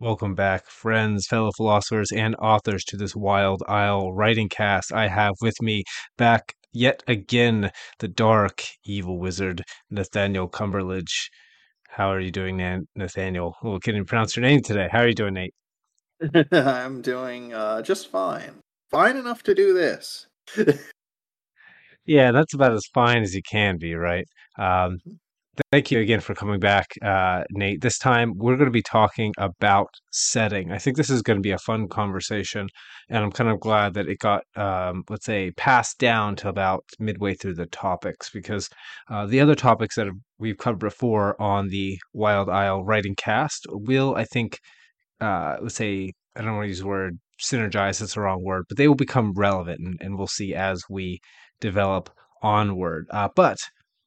Welcome back, friends, fellow philosophers, and authors to this Wild Isle writing cast. I have with me back yet again the dark, evil wizard, Nathaniel Cumberledge. How are you doing, Nan- Nathaniel? Well, can you pronounce your name today? How are you doing, Nate? I'm doing uh, just fine. Fine enough to do this. Yeah, that's about as fine as you can be, right? Um, Thank you again for coming back, uh, Nate. This time we're going to be talking about setting. I think this is going to be a fun conversation, and I'm kind of glad that it got, um, let's say, passed down to about midway through the topics because uh, the other topics that we've covered before on the Wild Isle writing cast will, I think, uh, let's say, I don't want to use the word synergize, that's the wrong word, but they will become relevant, and, and we'll see as we develop onward. Uh, but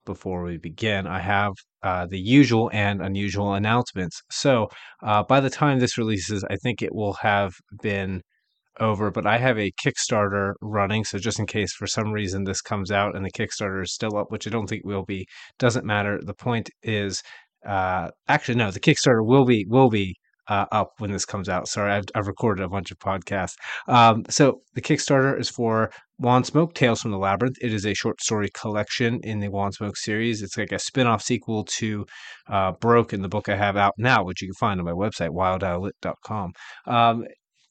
before we begin, I have uh, the usual and unusual announcements. So uh, by the time this releases, I think it will have been over, but I have a Kickstarter running. So just in case for some reason this comes out and the Kickstarter is still up, which I don't think will be, doesn't matter. The point is, uh, actually, no, the Kickstarter will be, will be uh, up when this comes out. Sorry, I've, I've recorded a bunch of podcasts. Um, so the Kickstarter is for Wandsmoke Tales from the Labyrinth. It is a short story collection in the Wandsmoke series. It's like a spin off sequel to uh, in the book I have out now, which you can find on my website, wildowlet.com. Um,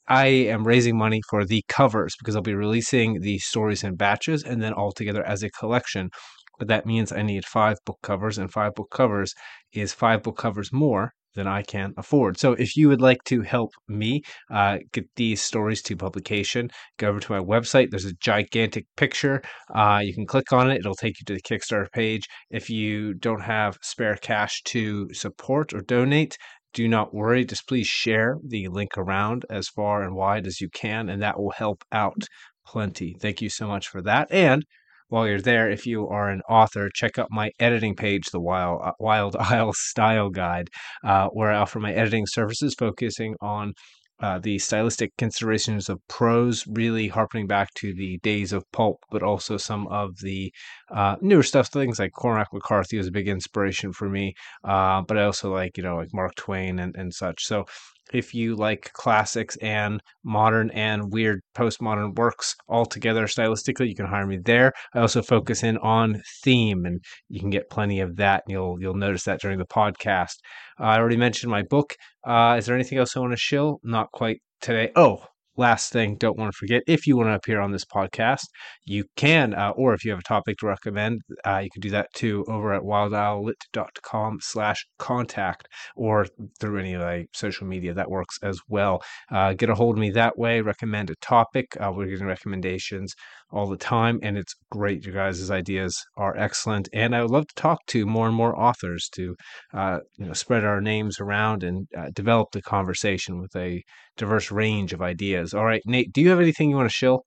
I am raising money for the covers because I'll be releasing the stories in batches and then all together as a collection. But that means I need five book covers, and five book covers is five book covers more than I can afford. So if you would like to help me uh, get these stories to publication, go over to my website. There's a gigantic picture. Uh, you can click on it. It'll take you to the Kickstarter page. If you don't have spare cash to support or donate, do not worry. Just please share the link around as far and wide as you can, and that will help out plenty. Thank you so much for that. And while you're there, if you are an author, check out my editing page, the Wild, uh, Wild Isle Style Guide, uh, where I offer my editing services focusing on uh, the stylistic considerations of prose, really harping back to the days of pulp, but also some of the uh, newer stuff. Things like Cormac McCarthy was a big inspiration for me, uh, but I also like you know like Mark Twain and, and such. So if you like classics and modern and weird postmodern works all together stylistically, you can hire me there. I also focus in on theme, and you can get plenty of that. And you'll you'll notice that during the podcast. Uh, I already mentioned my book. Uh, is there anything else I want to shill? Not quite today. Oh, last thing, don't want to forget if you want to appear on this podcast, you can, uh, or if you have a topic to recommend, uh, you can do that too over at wildowlet.com slash contact or through any of the social media that works as well. Uh, get a hold of me that way, recommend a topic. Uh, we're getting recommendations all the time, and it's great. You guys' ideas are excellent, and I would love to talk to more and more authors to, uh, you know, spread our names around and uh, develop the conversation with a diverse range of ideas. All right, Nate, do you have anything you want to shill?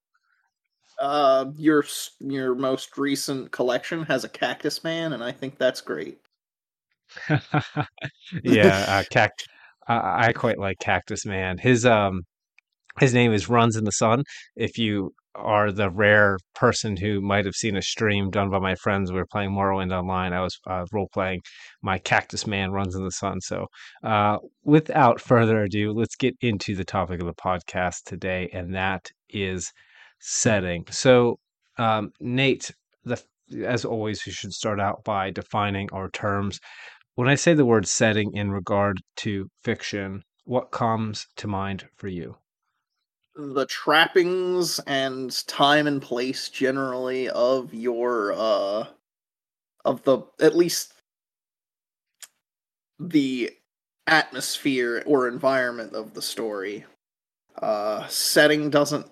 Uh, your your most recent collection has a cactus man, and I think that's great. yeah, uh, cact- I, I quite like Cactus Man. His um his name is Runs in the Sun. If you are the rare person who might have seen a stream done by my friends, we were playing Morrowind online. I was uh, role playing my Cactus Man Runs in the Sun. So, uh, without further ado, let's get into the topic of the podcast today, and that is setting. So, um, Nate, the as always, we should start out by defining our terms. When I say the word setting in regard to fiction, what comes to mind for you? The trappings and time and place generally of your uh of the at least the atmosphere or environment of the story. Uh setting doesn't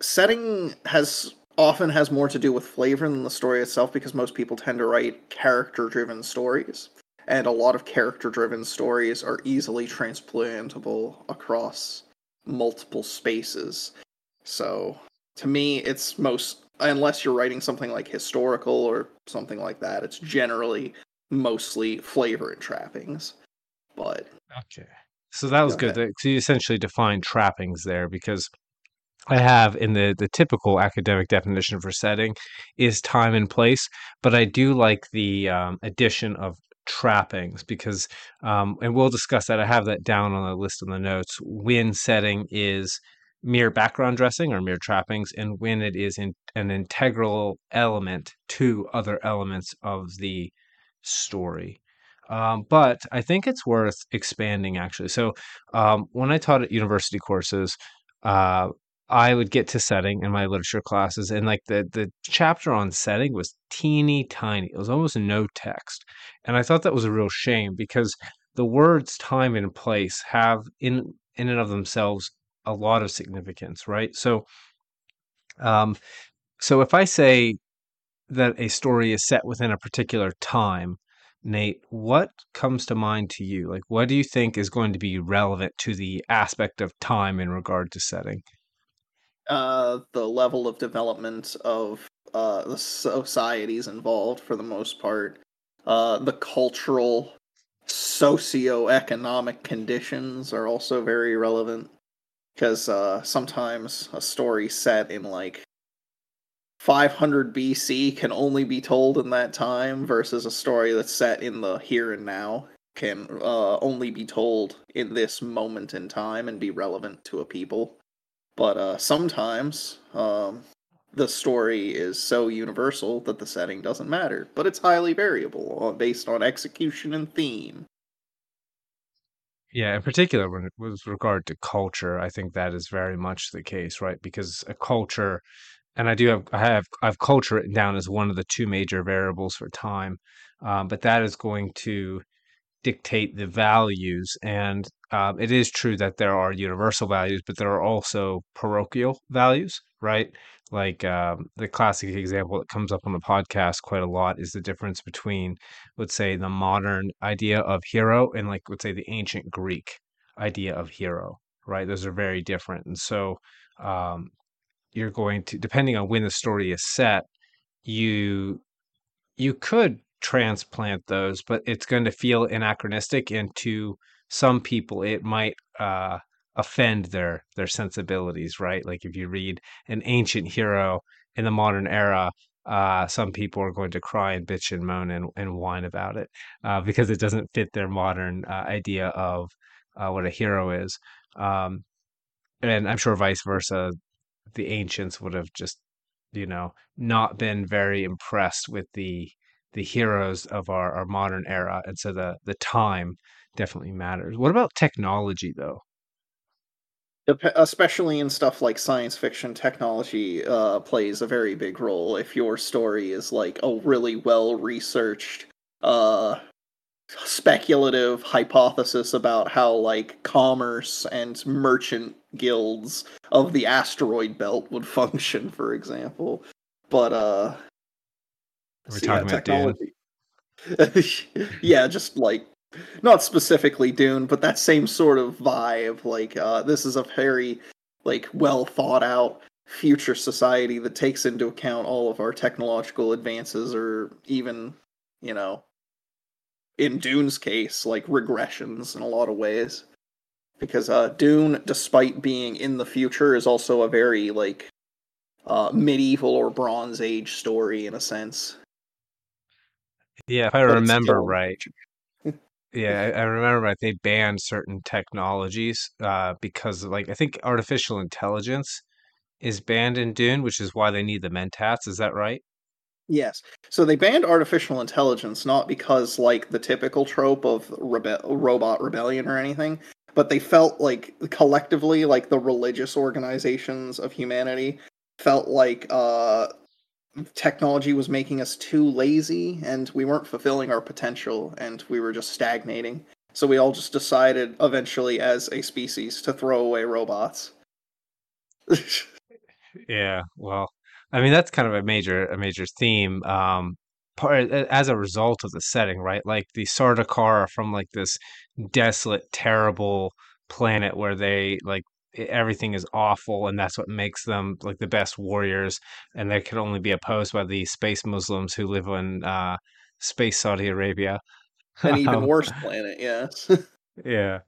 setting has often has more to do with flavor than the story itself because most people tend to write character driven stories and a lot of character driven stories are easily transplantable across multiple spaces. So to me, it's most unless you're writing something like historical or something like that, it's generally mostly flavor and trappings. But okay, so that was good. So you essentially defined trappings there because I have in the the typical academic definition for setting is time and place, but I do like the um, addition of trappings because um, and we'll discuss that i have that down on the list in the notes when setting is mere background dressing or mere trappings and when it is in, an integral element to other elements of the story. Um, but i think it's worth expanding actually. So um, when i taught at university courses uh, I would get to setting in my literature classes, and like the the chapter on setting was teeny tiny. It was almost no text, and I thought that was a real shame because the words time and place have in in and of themselves a lot of significance, right? So, um, so if I say that a story is set within a particular time, Nate, what comes to mind to you? Like, what do you think is going to be relevant to the aspect of time in regard to setting? Uh, the level of development of uh, the societies involved for the most part, uh, the cultural, socio-economic conditions are also very relevant because uh, sometimes a story set in like 500 BC can only be told in that time versus a story that's set in the here and now can uh, only be told in this moment in time and be relevant to a people. But uh, sometimes um, the story is so universal that the setting doesn't matter, but it's highly variable based on execution and theme. Yeah, in particular, when it was regard to culture, I think that is very much the case, right? Because a culture, and I do have, I have, I have culture written down as one of the two major variables for time, um, but that is going to dictate the values. And um, it is true that there are universal values, but there are also parochial values, right? Like um, the classic example that comes up on the podcast quite a lot is the difference between, let's say, the modern idea of hero and, like, let's say, the ancient Greek idea of hero, right? Those are very different. And so um, you're going to, depending on when the story is set, you you could transplant those, but it's going to feel anachronistic, and to some people, it might uh, offend their their sensibilities. Right? Like if you read an ancient hero in the modern era, uh, some people are going to cry and bitch and moan and, and whine about it uh, because it doesn't fit their modern uh, idea of uh, what a hero is. Um, and I'm sure vice versa, the ancients would have just, you know, not been very impressed with the the heroes of our, our modern era. And so the the time definitely matters. What about technology though? especially in stuff like science fiction technology uh, plays a very big role if your story is like a really well researched uh, speculative hypothesis about how like commerce and merchant guilds of the asteroid belt would function for example but uh we're talking yeah, about technology. yeah, just like not specifically Dune, but that same sort of vibe. Like uh, this is a very like well thought out future society that takes into account all of our technological advances, or even you know, in Dune's case, like regressions in a lot of ways. Because uh, Dune, despite being in the future, is also a very like uh, medieval or Bronze Age story in a sense. Yeah, if I but remember right. yeah, I, I remember right. They banned certain technologies uh, because, like, I think artificial intelligence is banned in Dune, which is why they need the mentats. Is that right? Yes. So they banned artificial intelligence not because like the typical trope of rebe- robot rebellion or anything, but they felt like collectively like the religious organizations of humanity felt like uh technology was making us too lazy and we weren't fulfilling our potential and we were just stagnating. So we all just decided eventually as a species to throw away robots. yeah, well, I mean that's kind of a major a major theme um part as a result of the setting, right? Like the Sardaukar from like this desolate terrible planet where they like everything is awful and that's what makes them like the best warriors and they can only be opposed by the space muslims who live in uh, space saudi arabia. An even um, worse planet yes yeah.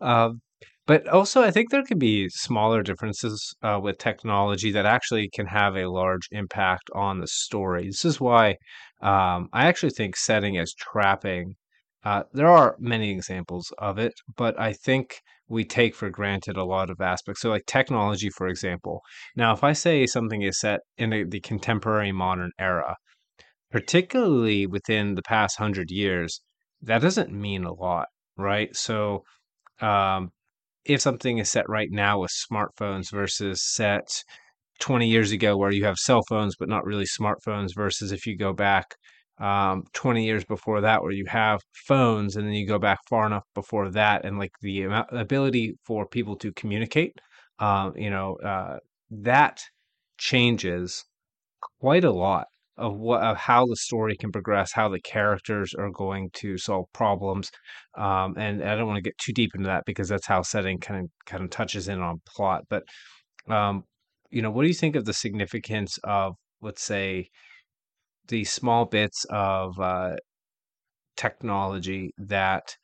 Um, but also i think there can be smaller differences uh, with technology that actually can have a large impact on the story. This is why um, i actually think setting as trapping Uh, there are many examples of it, but I think we take for granted a lot of aspects. So, like technology, for example. Now, if I say something is set in a, the contemporary modern era, particularly within the past hundred years, that doesn't mean a lot, right? So, um, if something is set right now with smartphones versus set 20 years ago where you have cell phones but not really smartphones versus if you go back um, 20 years before that where you have phones and then you go back far enough before that and like the amount, ability for people to communicate um, you know uh, that changes quite a lot of what of how the story can progress, how the characters are going to solve problems, um, and I don't want to get too deep into that because that's how setting kind of kind of touches in on plot. But um, you know, what do you think of the significance of, let's say, the small bits of uh, technology that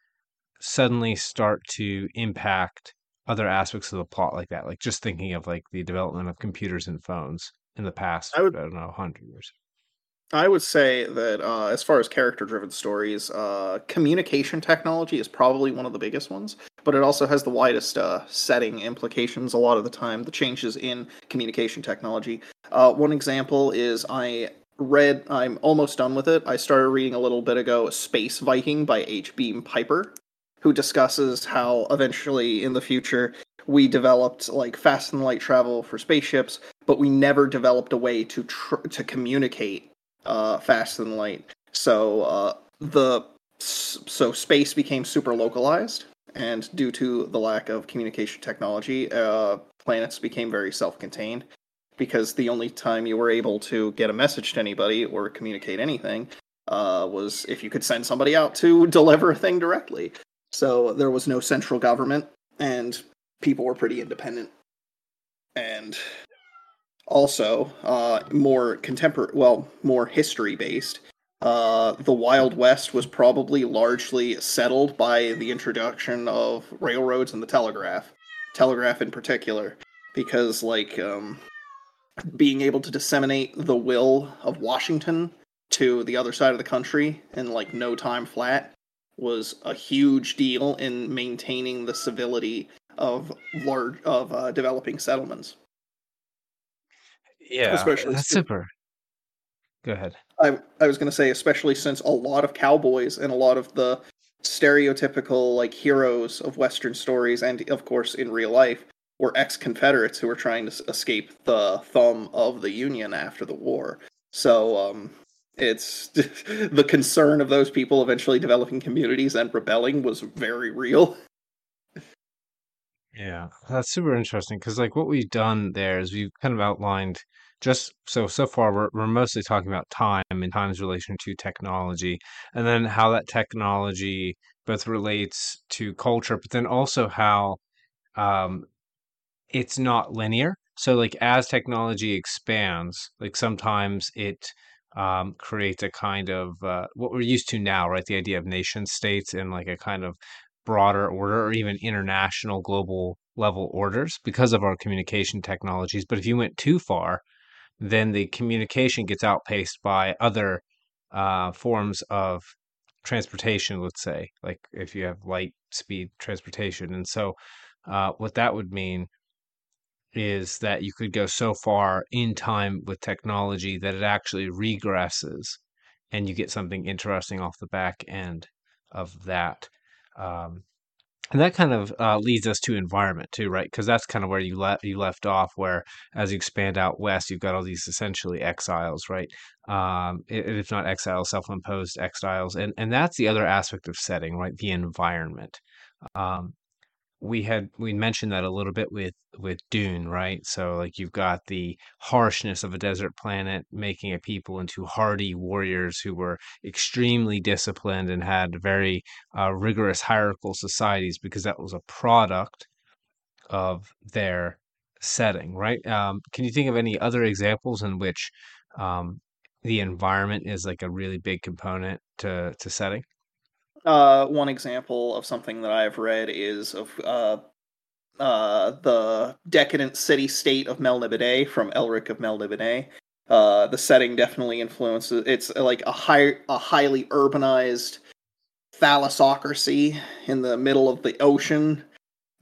suddenly start to impact other aspects of the plot like that? Like just thinking of like the development of computers and phones in the past, I would I don't know, hundred years. I would say that uh, as far as character driven stories, uh, communication technology is probably one of the biggest ones, but it also has the widest uh, setting implications a lot of the time, the changes in communication technology. Uh, one example is I read, I'm almost done with it. I started reading a little bit ago Space Viking by H. Beam Piper, who discusses how eventually in the future we developed like fast and light travel for spaceships, but we never developed a way to tr- to communicate uh, faster than light. So uh, the so space became super localized, and due to the lack of communication technology, uh, planets became very self-contained. Because the only time you were able to get a message to anybody or communicate anything uh, was if you could send somebody out to deliver a thing directly. So there was no central government, and people were pretty independent. And also uh, more contemporary, well, more history based. Uh, the Wild West was probably largely settled by the introduction of railroads and the telegraph, telegraph in particular, because like um, being able to disseminate the will of Washington to the other side of the country in like no time flat was a huge deal in maintaining the civility of large of uh, developing settlements. Yeah, especially that's super. Go ahead. I I was going to say especially since a lot of cowboys and a lot of the stereotypical like heroes of western stories and of course in real life were ex-confederates who were trying to escape the thumb of the union after the war. So um it's the concern of those people eventually developing communities and rebelling was very real. Yeah, that's super interesting because like what we've done there is we've kind of outlined just so so far we're we're mostly talking about time and time's relation to technology and then how that technology both relates to culture, but then also how um it's not linear. So like as technology expands, like sometimes it um, creates a kind of uh, what we're used to now, right? The idea of nation states and like a kind of broader order or even international global level orders because of our communication technologies. But if you went too far, then the communication gets outpaced by other uh, forms of transportation, let's say, like if you have light speed transportation. And so, uh, what that would mean is that you could go so far in time with technology that it actually regresses and you get something interesting off the back end of that. Um, and that kind of uh, leads us to environment too, right? Because that's kind of where you left you left off. Where as you expand out west, you've got all these essentially exiles, right? Um, if not exiles, self-imposed exiles, and and that's the other aspect of setting, right? The environment. Um, we had we mentioned that a little bit with with Dune, right? So like you've got the harshness of a desert planet making a people into hardy warriors who were extremely disciplined and had very uh, rigorous hierarchical societies because that was a product of their setting, right? Um, can you think of any other examples in which um, the environment is like a really big component to to setting? Uh, one example of something that I've read is of uh, uh, the decadent city state of Melniboné from Elric of Melniboné. Uh, the setting definitely influences. It's uh, like a high, a highly urbanized thalassocracy in the middle of the ocean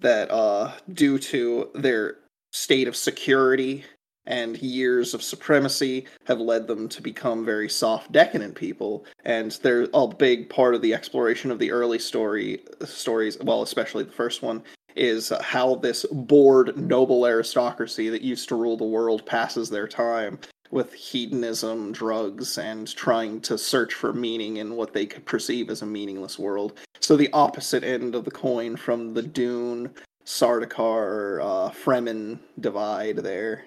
that, uh, due to their state of security and years of supremacy have led them to become very soft decadent people and they're a big part of the exploration of the early story stories well especially the first one is how this bored noble aristocracy that used to rule the world passes their time with hedonism, drugs, and trying to search for meaning in what they could perceive as a meaningless world. So the opposite end of the coin from the Dune, Sardaukar, uh, Fremen divide there,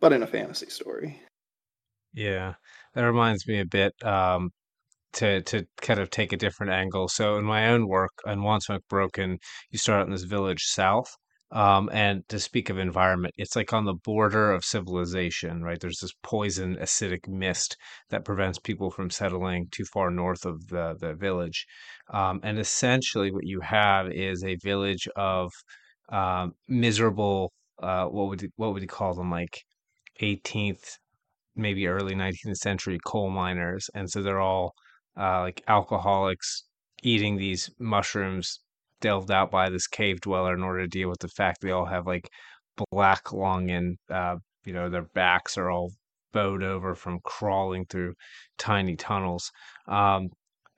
but in a fantasy story. Yeah, that reminds me a bit um, to to kind of take a different angle. So in my own work on Wandsmoke Broken, you start out in this village south, um, and to speak of environment, it's like on the border of civilization, right? There's this poison acidic mist that prevents people from settling too far north of the, the village. Um, and essentially, what you have is a village of um, miserable, uh, what would what would you call them? Like 18th, maybe early 19th century coal miners. And so they're all uh, like alcoholics eating these mushrooms delved out by this cave dweller in order to deal with the fact they all have like black lung and uh, you know their backs are all bowed over from crawling through tiny tunnels um,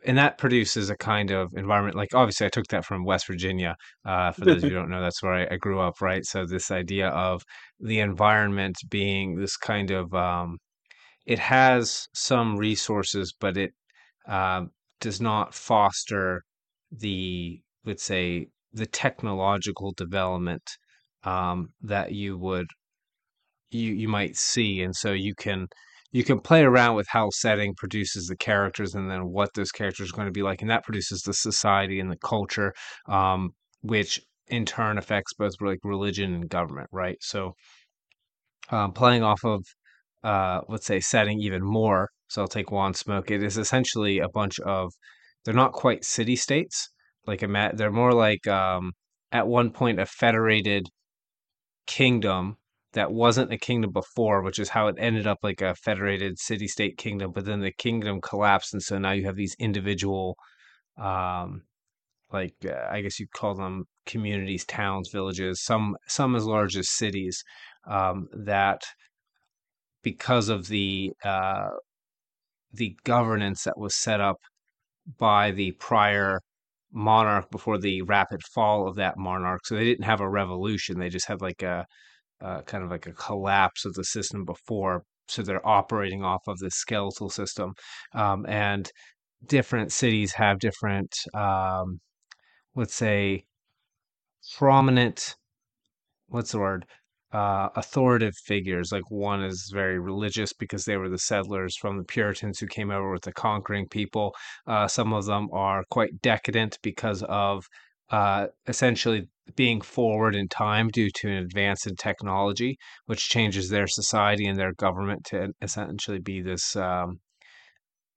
and that produces a kind of environment like obviously i took that from west virginia uh, for those of you who don't know that's where I, I, grew up right? So this idea of the environment being this kind of um, it has some resources but it uh, does not foster the let's say the technological development um, that you would you you might see, and so you can you can play around with how setting produces the characters and then what those characters are going to be like, and that produces the society and the culture, um, which in turn affects both like religion and government, right? So, um, playing off of uh, let's say setting even more. So I'll take Wand Smoke. It is essentially a bunch of they're not quite city states, like a they're more like um, at one point a federated kingdom that wasn't a kingdom before, which is how it ended up like a federated city state kingdom. But then the kingdom collapsed, and so now you have these individual, um, like uh, I guess you'd call them communities, towns, villages, some some as large as cities um, that because of the uh, the governance that was set up by the prior monarch before the rapid fall of that monarch. So they didn't have a revolution; they just had like a, a kind of like a collapse of the system before. So they're operating off of this skeletal system, um, and different cities have different, um, let's say, prominent. What's the word? uh, authoritative figures. Like one is very religious because they were the settlers from the Puritans who came over with the conquering people. Uh, some of them are quite decadent because of uh, essentially being forward in time due to an advance in technology, which changes their society and their government to essentially be this, um,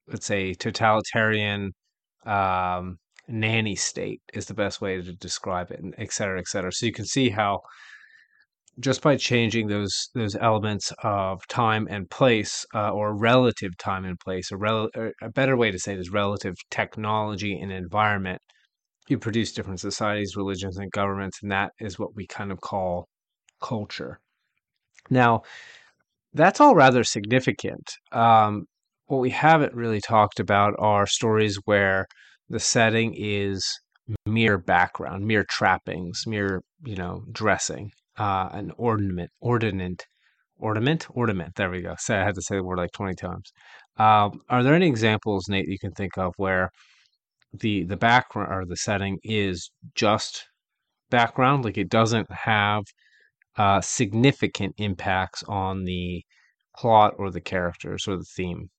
let's say, totalitarian. Um, nanny state is the best way to describe it, and et cetera, et cetera. So you can see how just by changing those those elements of time and place uh, or relative time and place a, rel- a better way to say it is relative technology and environment you produce different societies religions and governments and that is what we kind of call culture now that's all rather significant um, what we haven't really talked about are stories where the setting is mere background mere trappings mere you know dressing uh, an ornament, ordinant, ornament, ornament. There we go. Say I had to say the word like twenty times. Um, are there any examples, Nate, you can think of where the the background or the setting is just background, like it doesn't have uh, significant impacts on the plot or the characters or the theme?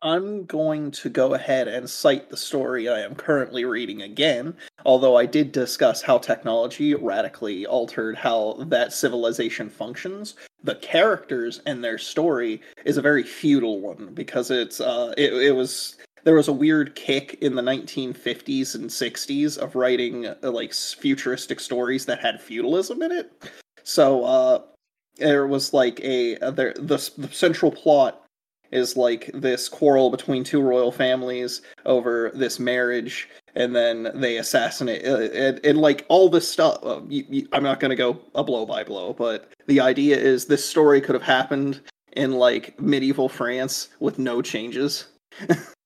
I'm going to go ahead and cite the story I am currently reading again, although I did discuss how technology radically altered how that civilization functions. The characters and their story is a very feudal one because it's uh it, it was there was a weird kick in the 1950s and 60s of writing uh, like futuristic stories that had feudalism in it. So uh there was like a uh, there the, the central plot is like this quarrel between two royal families over this marriage and then they assassinate uh, and, and like all this stuff uh, you, you, i'm not going to go a blow by blow but the idea is this story could have happened in like medieval france with no changes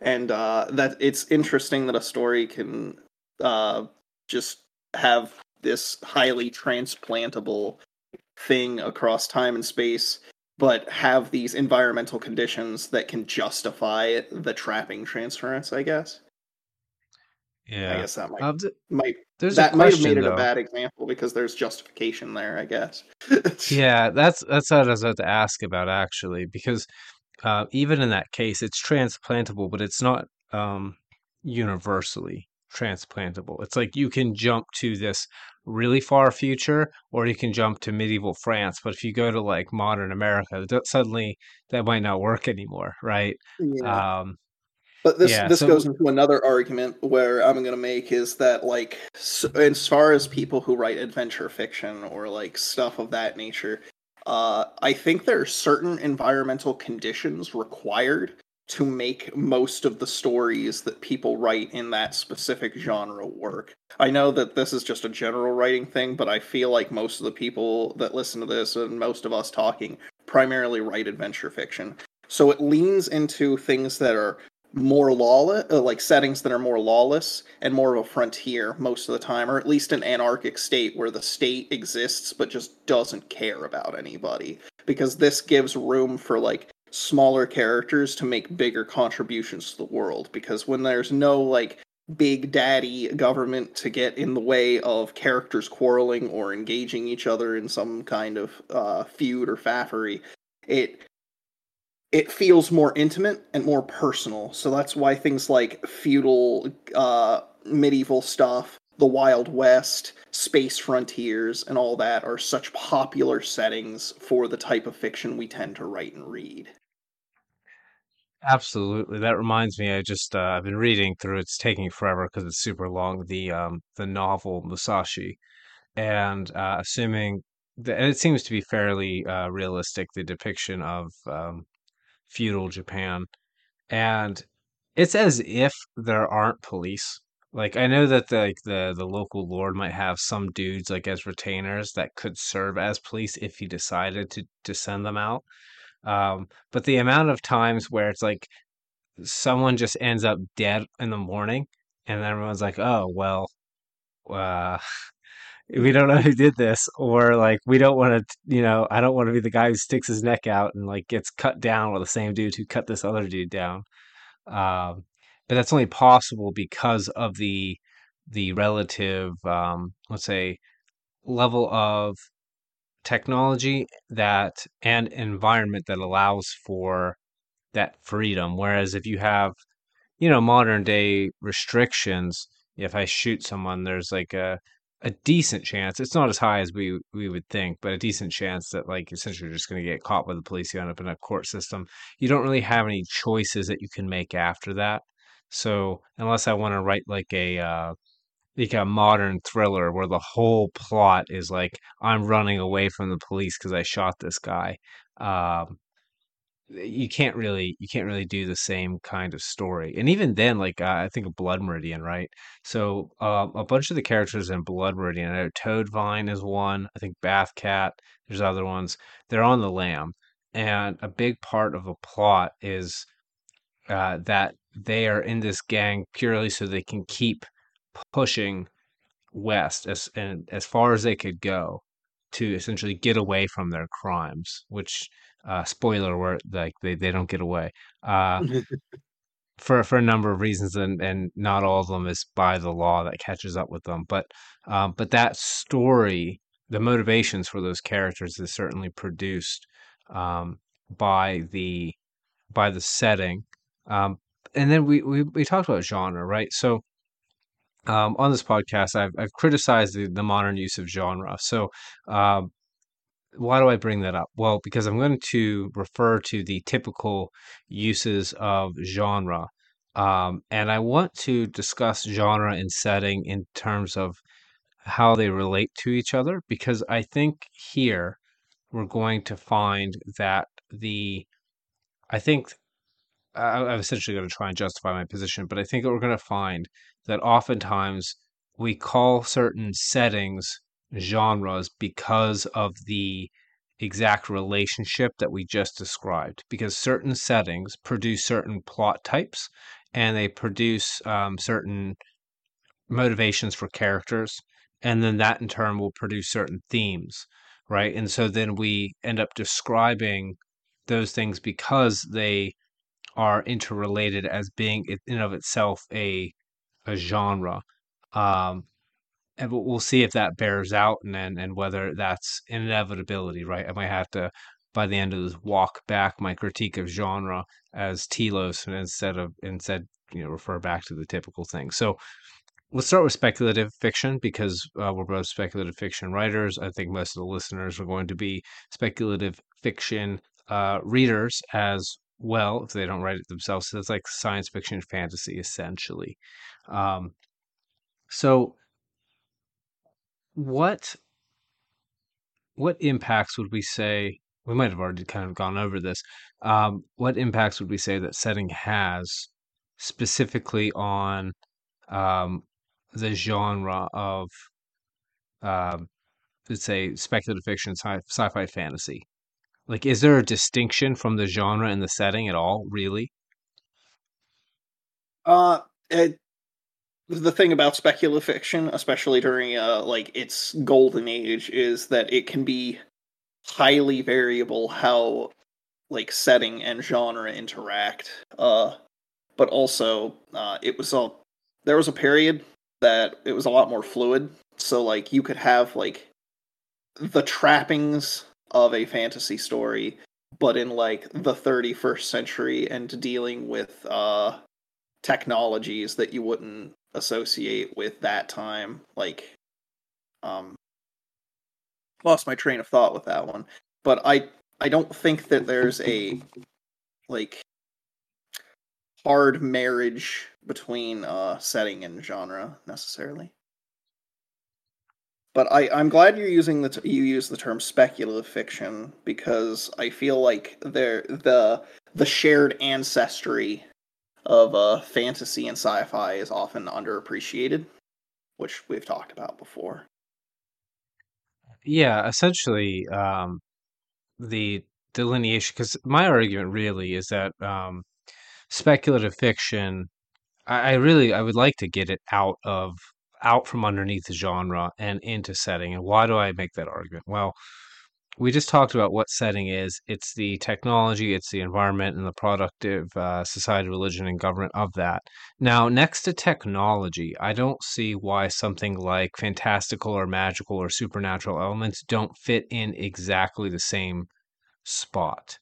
and uh, that it's interesting that a story can uh, just have this highly transplantable thing across time and space but have these environmental conditions that can justify the trapping transference i guess. Yeah. i guess that might um, th- might there's that a might have made it though. a bad example because there's justification there i guess. Yeah that's that's what i was about to ask about actually because uh, even in that case it's transplantable but it's not um, universally transplantable. It's like you can jump to this really far future or you can jump to medieval france but if you go to like modern america suddenly that might not work anymore right? Yeah. Um But this yeah this so goes into another argument where I'm going to make is that like s as far as people who write adventure fiction or like stuff of that nature, uh, I think there are certain environmental conditions required to make most of the stories that people write in that specific genre work. I know that this is just a general writing thing, but I feel like most of the people that listen to this and most of us talking primarily write adventure fiction. So it leans into things that are more lawless, uh, like settings that are more lawless and more of a frontier most of the time, or at least an anarchic state where the state exists but just doesn't care about anybody. Because this gives room for like smaller characters to make bigger contributions to the world. Because when there's no like big daddy government to get in the way of characters quarreling or engaging each other in some kind of uh, feud or faffery, it it feels more intimate and more personal. So that's why things like feudal, uh, medieval stuff, the Wild West, space frontiers, and all that are such popular settings for the type of fiction we tend to write and read. absolutely that reminds me i just uh, i've been reading through it's taking forever because it's super long the um the novel musashi and uh assuming that and it seems to be fairly uh realistic the depiction of um feudal japan and it's as if there aren't police. Like I know that the, like the the local lord might have some dudes like as retainers that could serve as police if he decided to to send them out. Um, but the amount of times where it's like someone just ends up dead in the morning, and everyone's like, "Oh well, uh, we don't know who did this," or like we don't want to, you know, I don't want to be the guy who sticks his neck out and like gets cut down with the same dude who cut this other dude down. Um, but that's only possible because of the the relative, um, let's say, level of technology that and environment that allows for that freedom. Whereas if you have, you know, modern day restrictions, if I shoot someone, there's like a a decent chance. It's not as high as we we would think, but a decent chance that like essentially you're just going to get caught by the police. You end up in a court system. You don't really have any choices that you can make after that. So unless I want to write like a uh, like a modern thriller where the whole plot is like I'm running away from the police because I shot this guy, um, you can't really you can't really do the same kind of story. And even then, like uh, I think of Blood Meridian, right? So um, a bunch of the characters in Blood Meridian, I know Toadvine is one. I think Bathcat. There's other ones. They're on the lam, and a big part of a plot is uh, that they are in this gang purely so they can keep pushing west as and as far as they could go to essentially get away from their crimes. Which uh, spoiler alert, like they, they don't get away. Uh, for for a number of reasons, and and not all of them is by the law that catches up with them. But um, but that story, the motivations for those characters is certainly produced um, by the by the setting. Um, and then we, we we talked about genre, right? So um, on this podcast, I've I've criticized the, the modern use of genre. So um, why do I bring that up? Well, because I'm going to refer to the typical uses of genre. Um, and I want to discuss genre and setting in terms of how they relate to each other, because I think here we're going to find that the I think I, I'm essentially going to try and justify my position, but I think we're going to find that oftentimes we call certain settings genres because of the exact relationship that we just described. Because certain settings produce certain plot types and they produce um, certain motivations for characters. And then that in turn will produce certain themes, right? And so then we end up describing those things because they are interrelated as being in of itself a a genre. Um, and we'll see if that bears out and and, and whether that's inevitability, right? I might have to by the end of this walk back my critique of genre as telos and instead of instead you know refer back to the typical thing. So let's start with speculative fiction because uh, we're both speculative fiction writers. I think most of the listeners are going to be speculative fiction uh, readers as well if they don't write it themselves. So it's like science fiction fantasy essentially. Um, so what what impacts would we say we might have already kind of gone over this um, what impacts would we say that setting has specifically on um, the genre of um, let's say speculative fiction sci- sci-fi fantasy? Like is there a distinction from the genre and the setting at all really? Uh, it, the thing about speculative fiction, especially during uh like its golden age, is that it can be highly variable how like setting and genre interact. Uh, but also uh, it was a there was a period that it was a lot more fluid. So like you could have like the trappings of a fantasy story, but in like the 31st century and dealing with uh technologies that you wouldn't associate with that time. Like, um, lost my train of thought with that one. But I I don't think that there's a like hard marriage between uh setting and genre necessarily. But I I'm glad you're using the t- you use the term speculative fiction because I feel like there the the shared ancestry of uh, fantasy and sci-fi is often underappreciated, which we've talked about before. yeah essentially um, the delineation because my argument really is that um, speculative fiction I, I really I would like to get it out of out from underneath the genre and into setting. And why do I make that argument? Well, we just talked about what setting is. It's the technology, it's the environment, and the productive uh, society, religion, and government of that. Now, next to technology, I don't see why something like fantastical or magical or supernatural elements don't fit in exactly the same spot.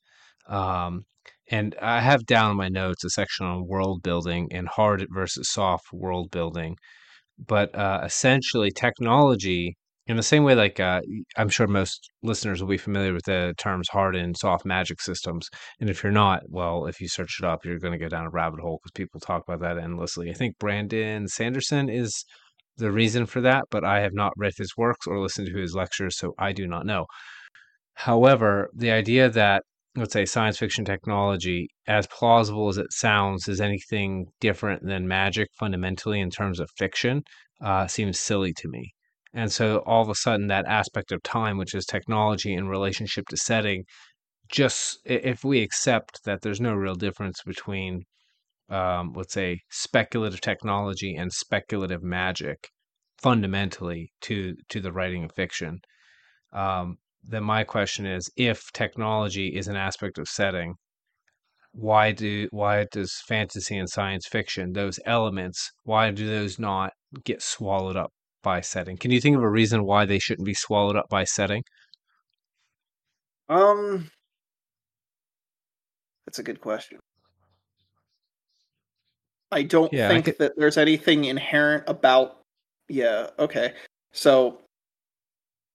Um, and I have down in my notes a section on world building and hard versus soft world building. But uh, essentially, technology, in the same way, like uh, I'm sure most listeners will be familiar with the terms hard and soft magic systems. And if you're not, well, if you search it up, you're going to go down a rabbit hole because people talk about that endlessly. I think Brandon Sanderson is the reason for that, but I have not read his works or listened to his lectures, so I do not know. However, the idea that, let's say, science fiction technology, as plausible as it sounds, is anything different than magic fundamentally in terms of fiction, uh, seems silly to me. And so all of a sudden, that aspect of time, which is technology in relationship to setting, just if we accept that there's no real difference between, um, let's say, speculative technology and speculative magic, fundamentally to to the writing of fiction, um, then my question is if technology is an aspect of setting why do why does fantasy and science fiction those elements why do those not get swallowed up by setting can you think of a reason why they shouldn't be swallowed up by setting Um, that's a good question. I don't yeah i could think that there's anything inherent about. Yeah. Okay. So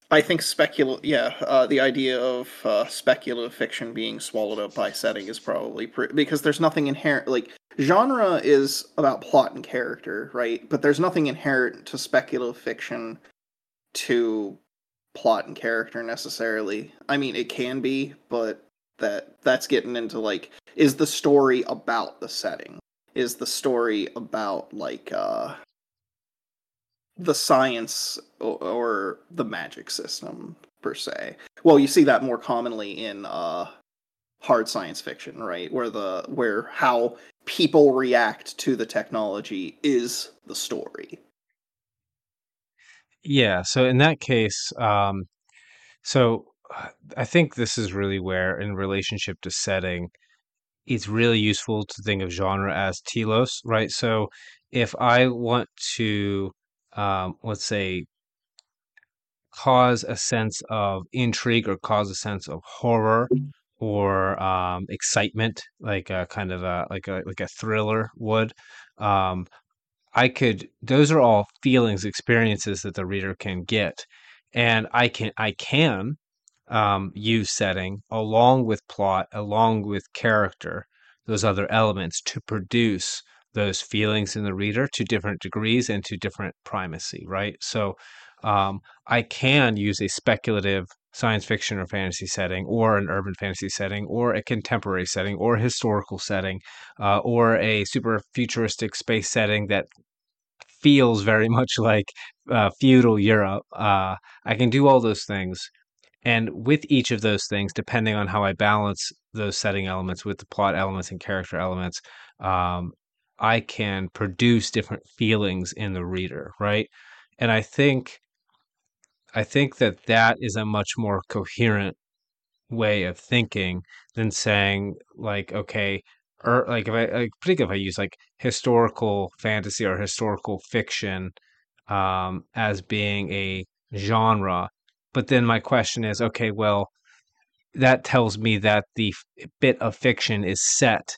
I think specul. Yeah. Uh, the idea of uh, speculative fiction being swallowed up by setting is probably pre- because there's nothing inherent. Like genre is about plot and character, right? But there's nothing inherent to speculative fiction to plot and character necessarily. I mean, it can be, but that that's getting into like is the story about the setting? Is the story about like uh the science or, or the magic system per se? Well, you see that more commonly in uh hard science fiction, right? Where the where how people react to the technology is the story. Yeah, so in that case, um, so I think this is really where, in relationship to setting, it's really useful to think of genre as telos, right? So if I want to, um, let's say, cause a sense of intrigue or cause a sense of horror or um, excitement, like a kind of a like a like a thriller would, um, I could those are all feelings, experiences that the reader can get. And I can I can um, use setting along with plot, along with character, those other elements to produce those feelings in the reader to different degrees and to different primacy, right? So um, I can use a speculative science fiction or fantasy setting, or an urban fantasy setting, or a contemporary setting, or a historical setting, uh, or a super futuristic space setting that feels very much like uh, feudal Europe. Uh, I can do all those things. And with each of those things, depending on how I balance those setting elements with the plot elements and character elements, um, I can produce different feelings in the reader, right? And I think I think that that is a much more coherent way of thinking than saying like okay or like if I like particularly if I use like historical fantasy or historical fiction um as being a genre. But then my question is okay well that tells me that the f- bit of fiction is set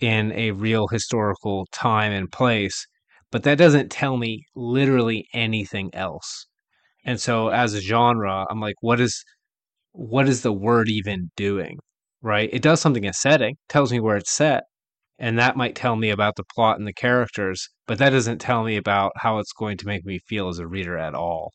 in a real historical time and place but that doesn't tell me literally anything else and so as a genre I'm like what is what is the word even doing? Right? It does something in setting, tells me where it's set, and that might tell me about the plot and the characters, but that doesn't tell me about how it's going to make me feel as a reader at all.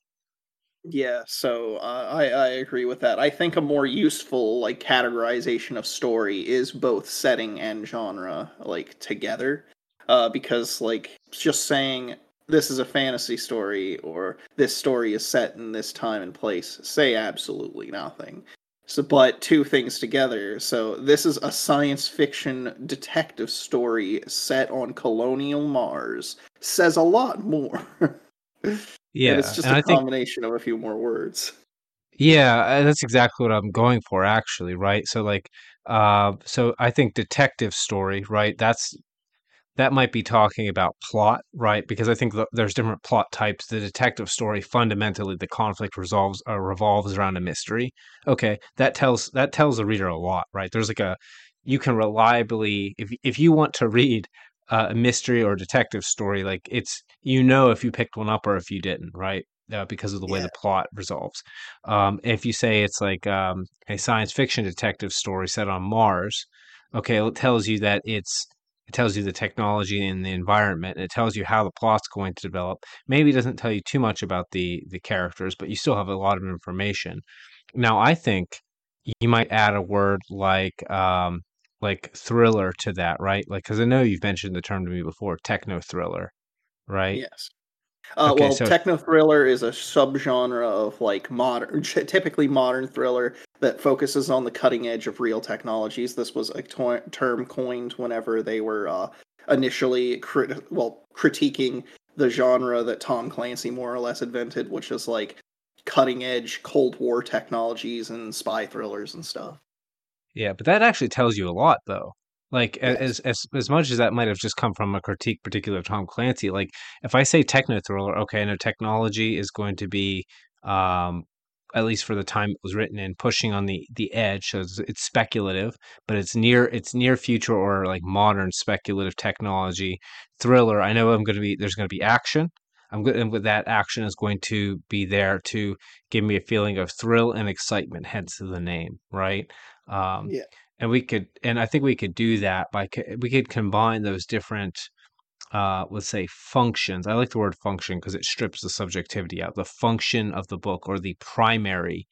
Yeah, so uh, I I agree with that. I think a more useful like categorization of story is both setting and genre like together, uh, because like just saying this is a fantasy story or this story is set in this time and place say absolutely nothing. So, but two things together. So, this is a science fiction detective story set on colonial Mars. Says a lot more. Yeah, and it's just and a I think combination of a few more words. yeah, uh, that's exactly what I'm going for actually, right? So like uh so I think detective story, right? That's that might be talking about plot, right? Because I think th- there's different plot types. The detective story, fundamentally, the conflict resolves uh, revolves around a mystery. Okay, that tells that tells the reader a lot, right? There's like a you can reliably if if you want to read uh, a mystery or detective story, like it's you know if you picked one up or if you didn't, right? Uh, because of the way Yeah. the plot resolves. Um, if you say it's like um, a science fiction detective story set on Mars, okay, it tells you that it's it tells you the technology and the environment. And it tells you how the plot's going to develop. Maybe it doesn't tell you too much about the the characters, but you still have a lot of information. Now, I think you might add a word like um, like thriller to that, right? Like, because I know you've mentioned the term to me before, techno thriller, right? Yes. Uh, Okay, well, so techno thriller is a subgenre of like modern, typically modern thriller that focuses on the cutting edge of real technologies. This was a to- term coined whenever they were uh, initially crit- well critiquing the genre that Tom Clancy more or less invented, which is like cutting edge Cold War technologies and spy thrillers and stuff. Yeah, but that actually tells you a lot, though. Like Yes. as as as much as that might have just come from a critique, particular of Tom Clancy. Like if I say techno thriller, okay, I know technology is going to be, um, at least for the time it was written in, pushing on the the edge. So it's, it's speculative, but it's near it's near future or like modern speculative technology thriller. I know I'm going to be there's going to be action. I'm good, and with that action is going to be there to give me a feeling of thrill and excitement, hence the name, right? Um, Yeah. And we could, and I think we could do that by we could combine those different, uh, let's say functions. I like the word function because it strips the subjectivity out. The function of the book or the primary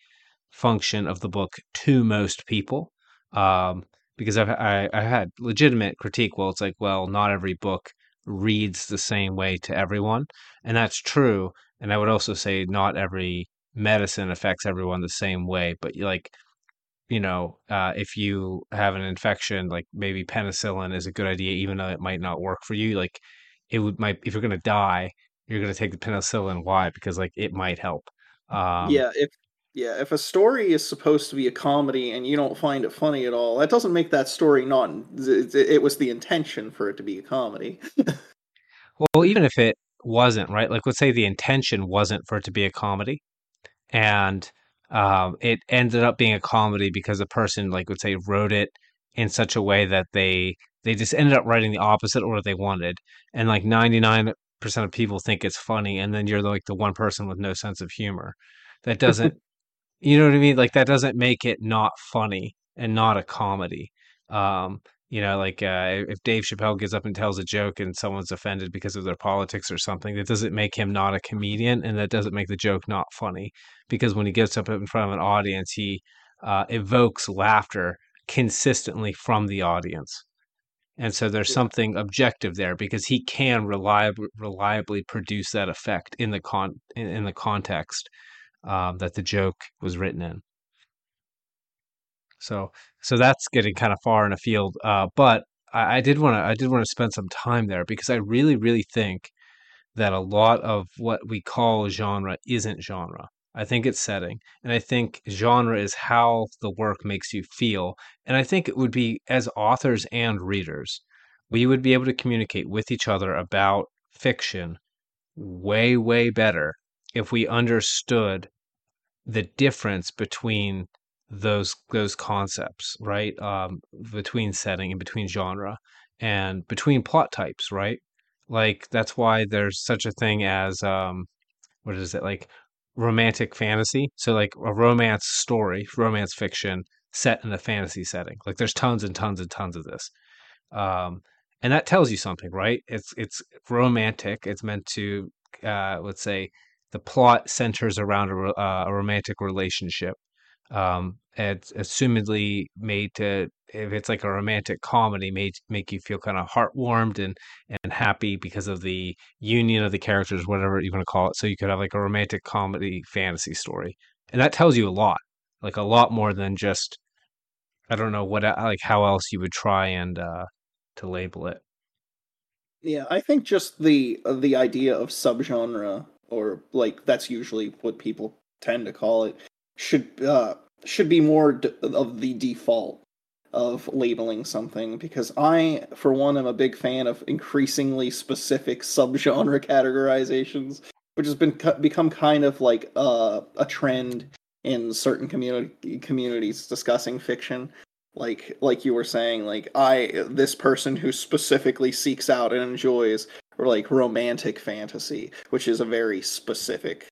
function of the book to most people. Um, because I've I, I had legitimate critique. Well, it's like, well, not every book reads the same way to everyone, and that's true. And I would also say not every medicine affects everyone the same way. But like, you know, uh, if you have an infection, like maybe penicillin is a good idea, even though it might not work for you. Like, it would might if you're gonna die, you're gonna take the penicillin. Why? Because like it might help. Um, Yeah, if yeah, if a story is supposed to be a comedy and you don't find it funny at all, that doesn't make that story not. It, it was the intention for it to be a comedy. well, even if it wasn't right, like let's say the intention wasn't for it to be a comedy, and um, it ended up being a comedy because the person, like, would say, wrote it in such a way that they they just ended up writing the opposite of what they wanted, and like ninety nine percent of people think it's funny, and then you're like the one person with no sense of humor. That doesn't You know what I mean? Like that doesn't make it not funny and not a comedy. Um, you know, like uh, if Dave Chappelle gets up and tells a joke and someone's offended because of their politics or something, that doesn't make him not a comedian, and that doesn't make the joke not funny. Because when he gets up in front of an audience, he uh, evokes laughter consistently from the audience, and so there's something objective there because he can reliably reliably produce that effect in the con in, in the context um, that the joke was written in. So so that's getting kind of far in a field. Uh, but I, I did want to I did want to spend some time there because I really really think that a lot of what we call genre isn't genre. I think it's setting, and I think genre is how the work makes you feel. And I think it would be as authors and readers, we would be able to communicate with each other about fiction way way better if we understood the difference between those those concepts, right? Um, between setting and between genre and between plot types, right? Like that's why there's such a thing as um, what is it like romantic fantasy? So like a romance story, romance fiction set in a fantasy setting. Like there's tons and tons and tons of this. Um, and that tells you something, right? It's it's romantic. It's meant to uh, let's say the plot centers around a, uh, a romantic relationship. Um, it's assumedly made to if it's like a romantic comedy, made make you feel kind of heartwarmed and and happy because of the union of the characters, whatever you want to call it. So you could have like a romantic comedy fantasy story, and that tells you a lot, like a lot more than just I don't know what like how else you would try and uh, to label it. Yeah, I think just the uh, the idea of subgenre, or like that's usually what people tend to call it, should uh, should be more d- of the default of labeling something because I, for one, am a big fan of increasingly specific subgenre categorizations, which has been become kind of like uh, a trend in certain community communities discussing fiction. Like like you were saying like i this person who specifically seeks out and enjoys or like romantic fantasy which is a very specific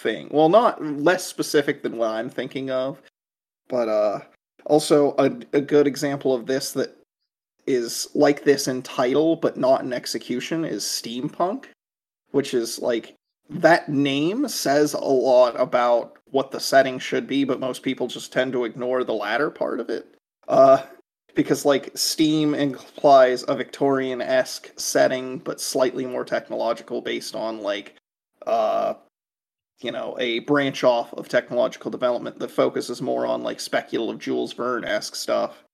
thing well not less specific than what i'm thinking of but uh also a, a good example of this that is like this in title but not in execution is steampunk which is like that name says a lot about what the setting should be, but most people just tend to ignore the latter part of it. Uh, because like Steam implies a Victorian esque setting, but slightly more technological, based on like, uh, you know, a branch off of technological development that focuses more on like speculative Jules Verne esque stuff.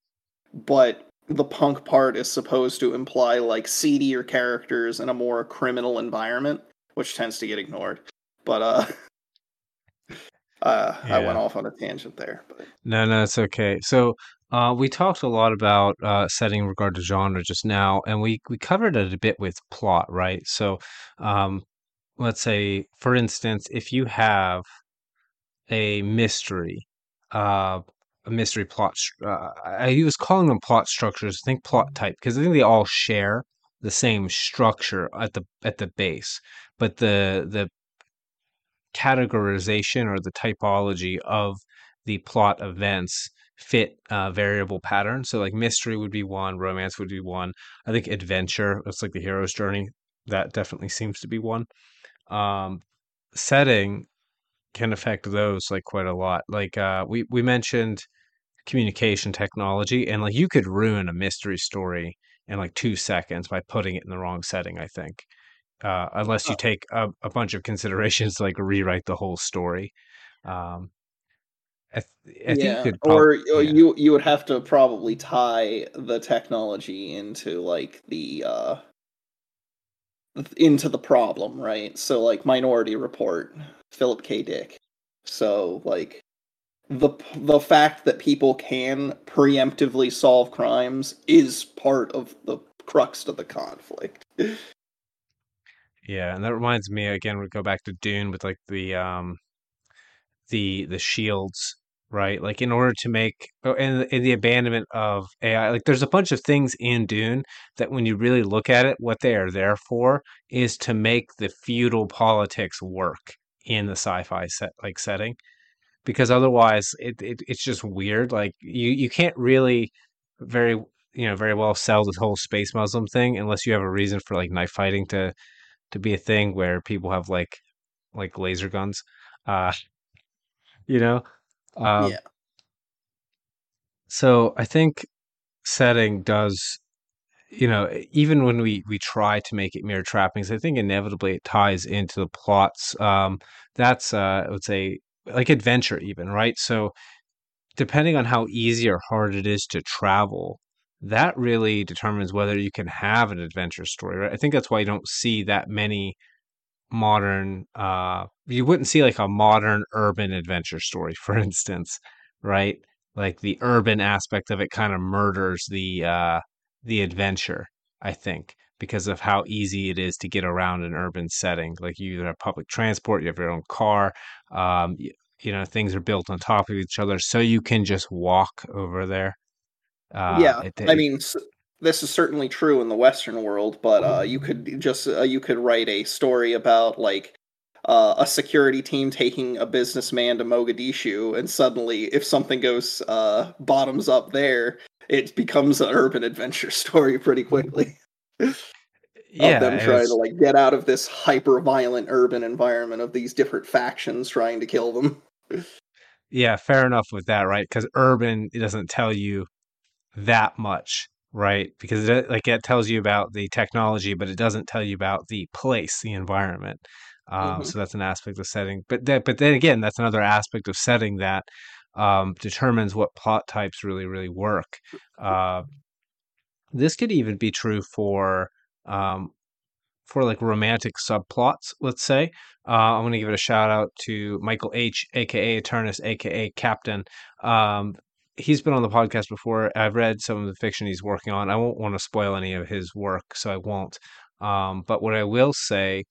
But the punk part is supposed to imply like seedier characters in a more criminal environment, which tends to get ignored. But uh uh, I went off on a tangent there, but No, no, it's okay. So, uh, we talked a lot about uh, setting in regard to genre just now, and we we covered it a bit with plot, right? So, um, let's say, for instance, if you have a mystery, uh, a mystery plot, uh, I was calling them plot structures. I think plot type because I think they all share the same structure at the at the base, but the the categorization or the typology of the plot events fit uh, variable patterns. So, like mystery would be one, romance would be one. I think adventure, it's like the hero's journey. That definitely seems to be one. Um, setting can affect those like quite a lot. Like uh, we we mentioned communication technology, and like you could ruin a mystery story in like two seconds by putting it in the wrong setting. I think, uh, unless you take a, a bunch of considerations to like rewrite the whole story. Um, I th- I yeah, probably or uh, yeah you you would have to probably tie the technology into like the uh into the problem, right? So like Minority Report, Philip K. Dick. So like the the fact that people can preemptively solve crimes is part of the crux of the conflict. yeah, and that reminds me again. We go back to Dune with like the um the the shields, right? Like in order to make oh, and the- and the abandonment of AI, like there's a bunch of things in Dune that when you really look at it, what they are there for is to make the feudal politics work in the sci-fi set like setting because otherwise it, it it's just weird. Like you you can't really very you know very well sell this whole space Muslim thing unless you have a reason for like knife fighting to to be a thing where people have like like laser guns. Uh, you know, um, Yeah. so I think setting does, you know, even when we we try to make it mere trappings, I think inevitably it ties into the plots. Um, that's uh, I would say like adventure even, right? So depending on how easy or hard it is to travel, that really determines whether you can have an adventure story, right? I think that's why you don't see that many modern uh you wouldn't see like a modern urban adventure story for instance right? Like the urban aspect of it kind of murders the uh the adventure i think because of how easy it is to get around an urban setting. Like you either have public transport you have your own car um you, you know things are built on top of each other so you can just walk over there. Uh Yeah, it, I mean, this is certainly true in the Western world, but uh, you could just uh, you could write a story about like uh, a security team taking a businessman to Mogadishu, and suddenly, if something goes uh, bottoms up there, it becomes an urban adventure story pretty quickly. Of yeah them and trying to like get out of this hyper violent urban environment of these different factions trying to kill them. yeah fair enough with that right? Because urban it doesn't tell you that much, right? Because it, like it tells you about the technology, but it doesn't tell you about the place, the environment. Um, hmm so that's an aspect of setting. But that, but then again, that's another aspect of setting that um, determines what plot types really, really work. Uh, this could even be true for um, for like romantic subplots, let's say. Uh, I'm going to give it a shout out to Michael H, aka Eternus, aka Captain. Um, he's been on the podcast before. I've read some of the fiction he's working on. I won't want to spoil any of his work, so I won't. Um, but what I will say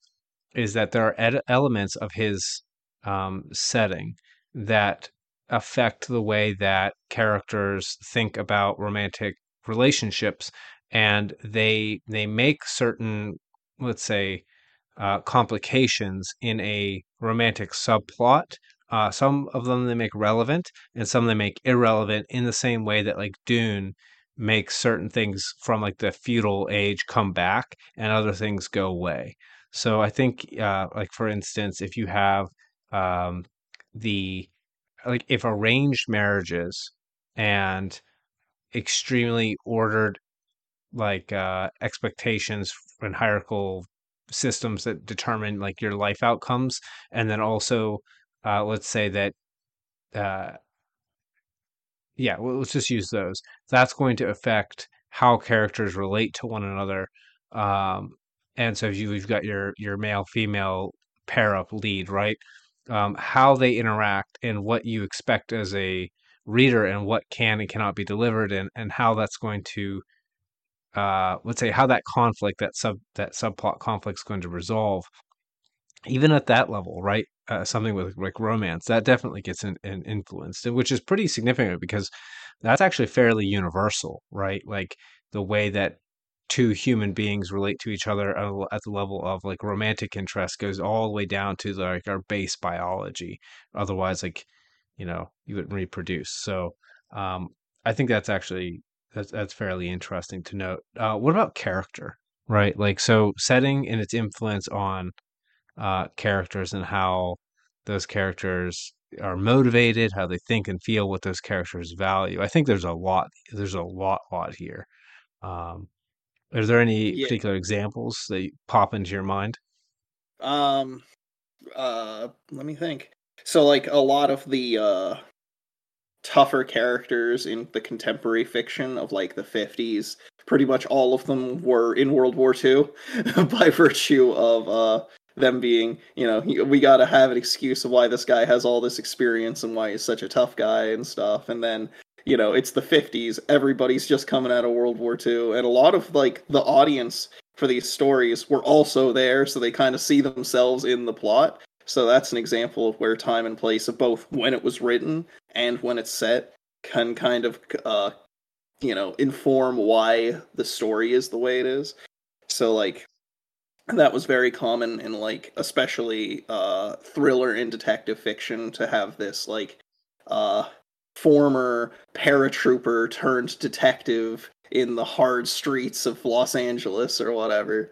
is that there are ed- elements of his um, setting that affect the way that characters think about romantic relationships, and they they make certain, let's say, uh, complications in a romantic subplot. Uh, some of them they make relevant, and some they make irrelevant in the same way that like Dune makes certain things from like the feudal age come back, and other things go away. So I think, uh, like for instance, if you have um, the like if arranged marriages and extremely ordered like uh, expectations and hierarchical systems that determine like your life outcomes, and then also uh, let's say that uh, yeah, well, let's just use those. That's going to affect how characters relate to one another. Um, and so if you, you've got your your male female pair up lead, right? Um, how they interact and what you expect as a reader and what can and cannot be delivered and and how that's going to uh let's say how that conflict that sub that subplot conflict is going to resolve even at that level, right? Uh, something with like romance that definitely gets in, in influenced, which is pretty significant because that's actually fairly universal, right? Like the way that two human beings relate to each other at, the level of like romantic interest goes all the way down to like our base biology. Otherwise, like you know, you wouldn't reproduce. So um, I think that's actually that's that's fairly interesting to note. Uh, what about character? Right, like so setting and its influence on uh, characters and how those characters are motivated, how they think and feel, what those characters value. I think there's a lot. There's a lot, lot here. Um, are there any Yeah. particular examples that pop into your mind? Um. Uh. Let me think. So, like a lot of the uh, tougher characters in the contemporary fiction of like the 50s, pretty much all of them were in World War II by virtue of uh them being, you know, we got to have an excuse of why this guy has all this experience and why he's such a tough guy and stuff. And then you know, it's the 50s. Everybody's just coming out of World War II. And a lot of like the audience for these stories were also there. So they kind of see themselves in the plot. So that's an example of where time and place of both when it was written and when it's set can kind of, uh, you know, inform why the story is the way it is. So like that was very common in like especially uh thriller and detective fiction to have this like uh former paratrooper turned detective in the hard streets of Los Angeles or whatever.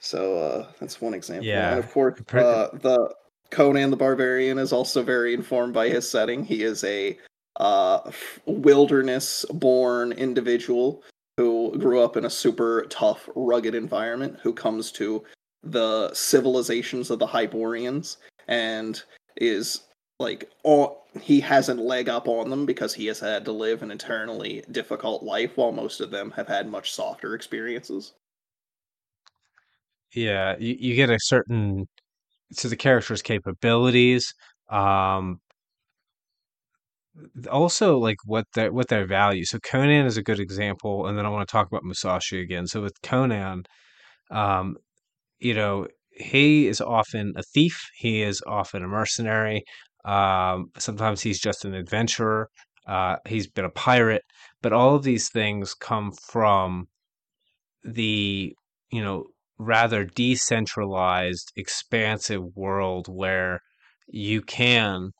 So uh, that's one example. Yeah. And of course, uh, the Conan the Barbarian is also very informed by his setting. He is a uh, wilderness born individual who grew up in a super tough, rugged environment, who comes to the civilizations of the Hyborians and is like all he has a leg up on them because he has had to live an eternally difficult life while most of them have had much softer experiences. Yeah, you, you get a certain to the character's capabilities, um, also like what their what their value. So Conan is a good example, and then I want to talk about Musashi again. So with Conan, um, you know, he is often a thief. He is often a mercenary. Um, sometimes he's just an adventurer. Uh, he's been a pirate, but all of these things come from the you know rather decentralized, expansive world where you can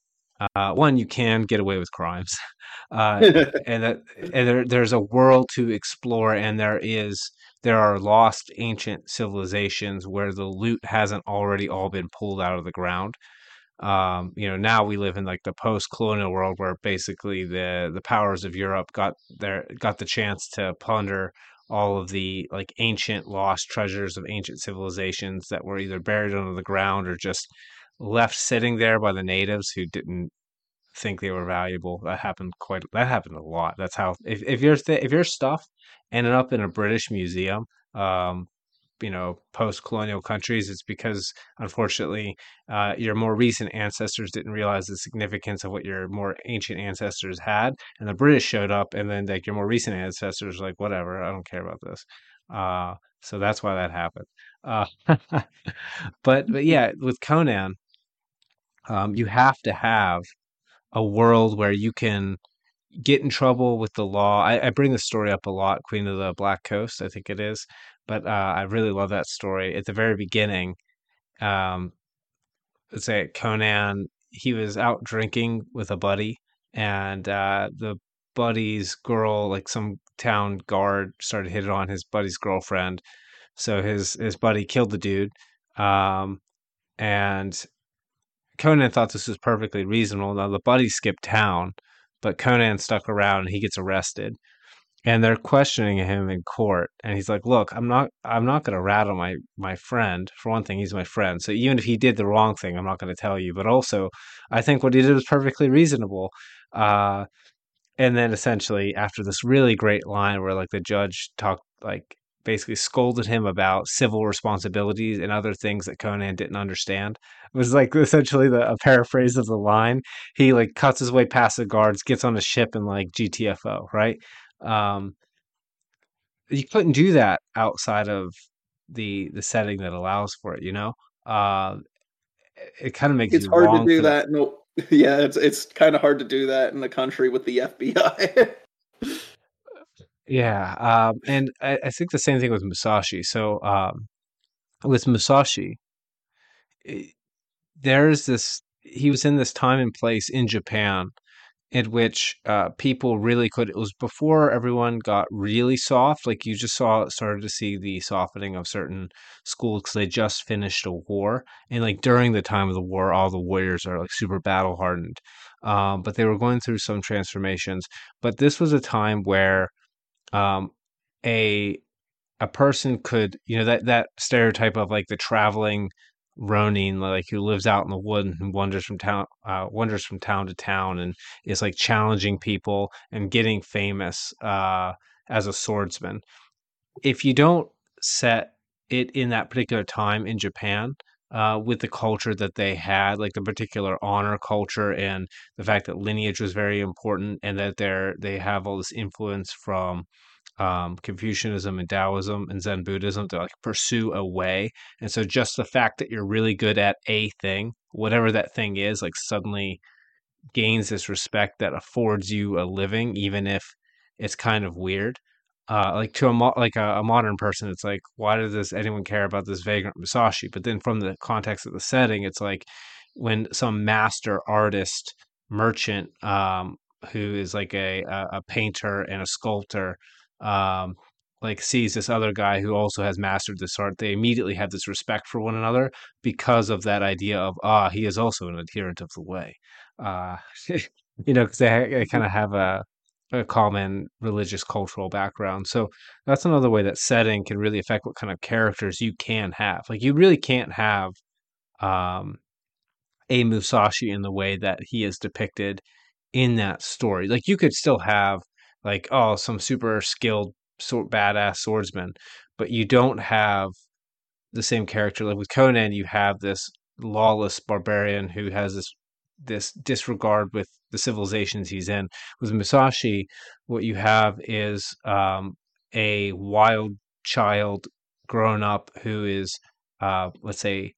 uh, one you can get away with crimes, uh, and that and there, there's a world to explore, and there is there are lost ancient civilizations where the loot hasn't already all been pulled out of the ground. Um, you know, now we live in like the post-colonial world where basically the the powers of Europe got their got the chance to plunder all of the like ancient lost treasures of ancient civilizations that were either buried under the ground or just left sitting there by the natives who didn't think they were valuable. That happened quite that happened a lot. That's how if if your th- if your stuff ended up in a British museum, um, you know post-colonial countries it's because unfortunately uh, your more recent ancestors didn't realize the significance of what your more ancient ancestors had and the british showed up and then like your more recent ancestors like whatever i don't care about this uh, so that's why that happened uh, but but yeah with conan um, you have to have a world where you can get in trouble with the law. I, I, bring the story up a lot, Queen of the Black Coast, I think it is. But uh, I really love that story. At the very beginning, um, let's say Conan, he was out drinking with a buddy, and uh, the buddy's girl, like some town guard, started hitting on his buddy's girlfriend. So his his buddy killed the dude, um, and Conan thought this was perfectly reasonable. Now the buddy skipped town, but Conan stuck around and he gets arrested. And they're questioning him in court, and he's like, "Look, I'm not, I'm not going to rattle my my friend. For one thing, he's my friend. So even if he did the wrong thing, I'm not going to tell you. But also, I think what he did was perfectly reasonable." Uh, and then essentially, after this really great line where like the judge talked like basically scolded him about civil responsibilities and other things that Conan didn't understand. It was like essentially the, a paraphrase of the line. He like cuts his way past the guards, gets on a ship and like GTFO, right? Um, you couldn't do that outside of the the setting that allows for it, you know? Uh, it, it kind of makes it's hard to do that. No, yeah, it's it's kind of hard to do that in the country with the FBI. Yeah, um, and I, I think the same thing with Musashi. So um, with Musashi, it, there's this. He was in this time and place in Japan in which uh, people really could. It was before everyone got really soft. Like you just saw, started to see the softening of certain schools because they just finished a war, and like during the time of the war, all the warriors are like super battle hardened. Um, but they were going through some transformations. But this was a time where um, a a person could, you know, that that stereotype of like the traveling Ronin, like who lives out in the wood and wanders from town, uh, wanders from town to town, and is like challenging people and getting famous uh, as a swordsman. If you don't set it in that particular time in Japan, uh, with the culture that they had, like the particular honor culture and the fact that lineage was very important, and that they're they have all this influence from um, Confucianism and Taoism and Zen Buddhism to like pursue a way. And so just the fact that you're really good at a thing, whatever that thing is, like suddenly gains this respect that affords you a living, even if it's kind of weird. Uh, like to a mo- like a, a, modern person, it's like, why does anyone care about this vagrant Musashi? But then from the context of the setting, it's like when some master artist merchant um, who is like a, a painter and a sculptor um, like sees this other guy who also has mastered this art, they immediately have this respect for one another because of that idea of ah, he is also an adherent of the way. Uh, you know, because they, they kind of have a a common religious cultural background. So that's another way that setting can really affect what kind of characters you can have. Like you really can't have um, a Musashi in the way that he is depicted in that story. Like you could still have like oh some super skilled sort badass swordsman but you don't have the same character like with conan you have this lawless barbarian who has this this disregard with the civilizations he's in with musashi what you have is um, a wild child grown up who is uh, let's say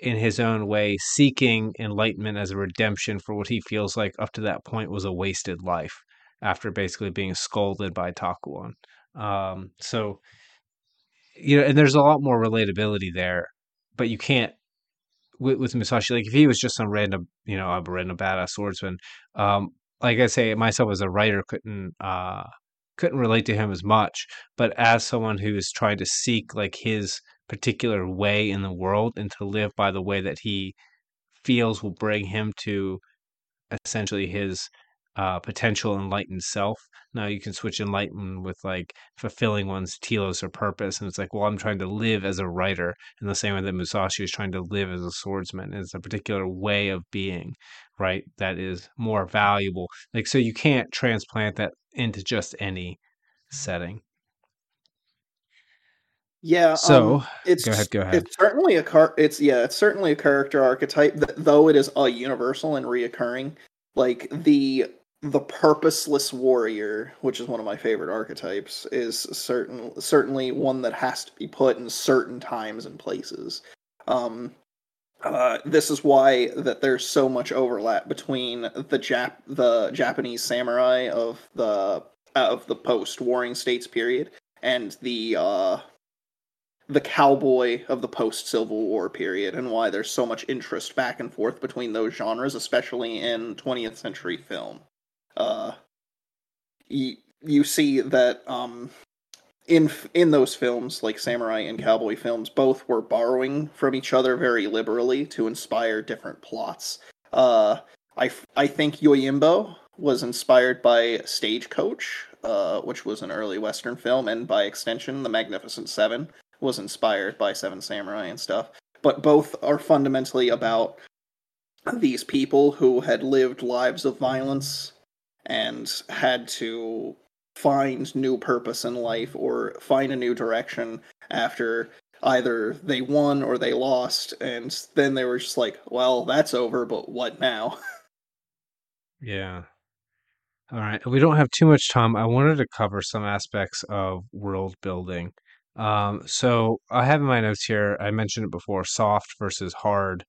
in his own way seeking enlightenment as a redemption for what he feels like up to that point was a wasted life after basically being scolded by Takuan. Um, so, you know, and there's a lot more relatability there, but you can't with, with Musashi. Like if he was just some random, you know, a random badass swordsman, um, like I say, myself as a writer couldn't uh, couldn't relate to him as much. But as someone who is trying to seek like his particular way in the world and to live by the way that he feels will bring him to essentially his uh, potential enlightened self. Now you can switch enlightened with like fulfilling one's telos or purpose. And it's like, well, I'm trying to live as a writer in the same way that Musashi is trying to live as a swordsman. It's a particular way of being, right? That is more valuable. Like, so you can't transplant that into just any setting. Yeah. So um, it's go ahead. Go ahead. It's certainly a car. It's yeah. It's certainly a character archetype, that, though it is a universal and reoccurring. Like the the purposeless warrior, which is one of my favorite archetypes, is certain certainly one that has to be put in certain times and places. Um, uh, this is why that there's so much overlap between the Jap the Japanese samurai of the of the post Warring States period and the uh, the cowboy of the post Civil War period, and why there's so much interest back and forth between those genres, especially in 20th century film uh, you, you see that um, in in those films, like samurai and cowboy films, both were borrowing from each other very liberally to inspire different plots. Uh, I I think Yojimbo was inspired by Stagecoach, uh, which was an early Western film, and by extension, The Magnificent Seven was inspired by Seven Samurai and stuff. But both are fundamentally about these people who had lived lives of violence and had to find new purpose in life or find a new direction after either they won or they lost and then they were just like well that's over but what now? Yeah. All right we don't have too much time. I wanted to cover some aspects of world building. Um, so i have in my notes here i mentioned it before soft versus hard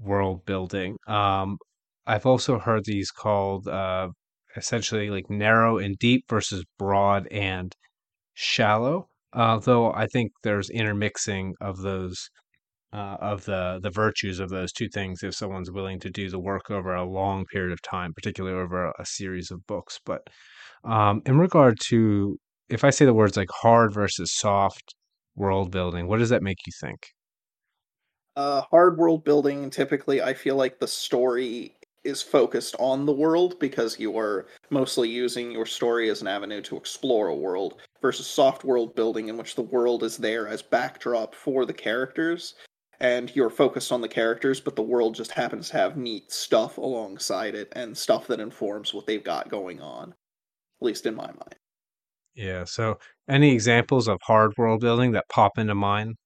world building. Um, i've also heard these called uh, essentially like narrow and deep versus broad and shallow. Although I think there's intermixing of those uh, of the the virtues of those two things if someone's willing to do the work over a long period of time, particularly over a, a series of books. But um, in regard to if I say the words like hard versus soft world building, what does that make you think? Uh, hard world building, typically, I feel like the story is focused on the world because you are mostly using your story as an avenue to explore a world versus soft world building in which the world is there as backdrop for the characters and you're focused on the characters but the world just happens to have neat stuff alongside it and stuff that informs what they've got going on at least in my mind Yeah. So, any examples of hard world building that pop into mind?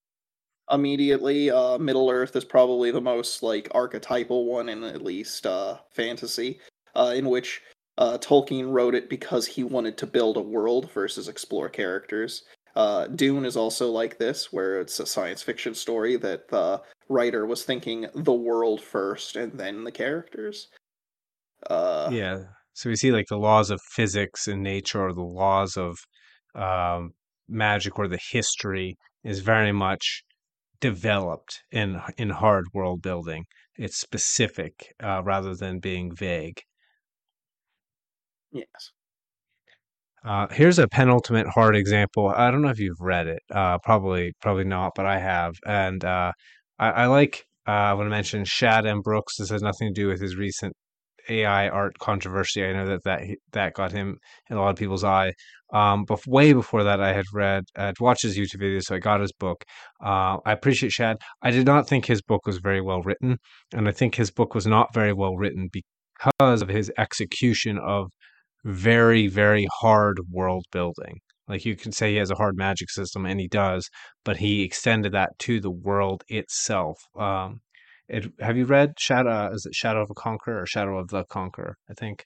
Immediately. Uh, Middle Earth is probably the most like archetypal one in at least uh, fantasy, uh, in which uh, Tolkien wrote it because he wanted to build a world versus explore characters. Uh, Dune is also like this, where it's a science fiction story that the writer was thinking the world first and then the characters. Uh, Yeah. So we see like the laws of physics and nature, or the laws of um, magic, or the history is very much developed in in hard world building. It's specific uh, rather than being vague. yes, Uh, here's a penultimate hard example. I don't know if you've read it. Uh, probably, probably not, but I have. And uh, I, I like. Uh, I want to mention Shad M. Brooks. This has nothing to do with his recent AI art controversy. I know that that that got him in a lot of people's eye. Um, but way before that, I had read, I'd watched his YouTube videos, so I got his book. Uh, I appreciate Shad. I did not think his book was very well written, and I think his book was not very well written because of his execution of very, very hard world building. Like you can say he has a hard magic system, and he does, but he extended that to the world itself. Um, it, have you read Shadow? Is it Shadow of a Conqueror or Shadow of the Conqueror? I think.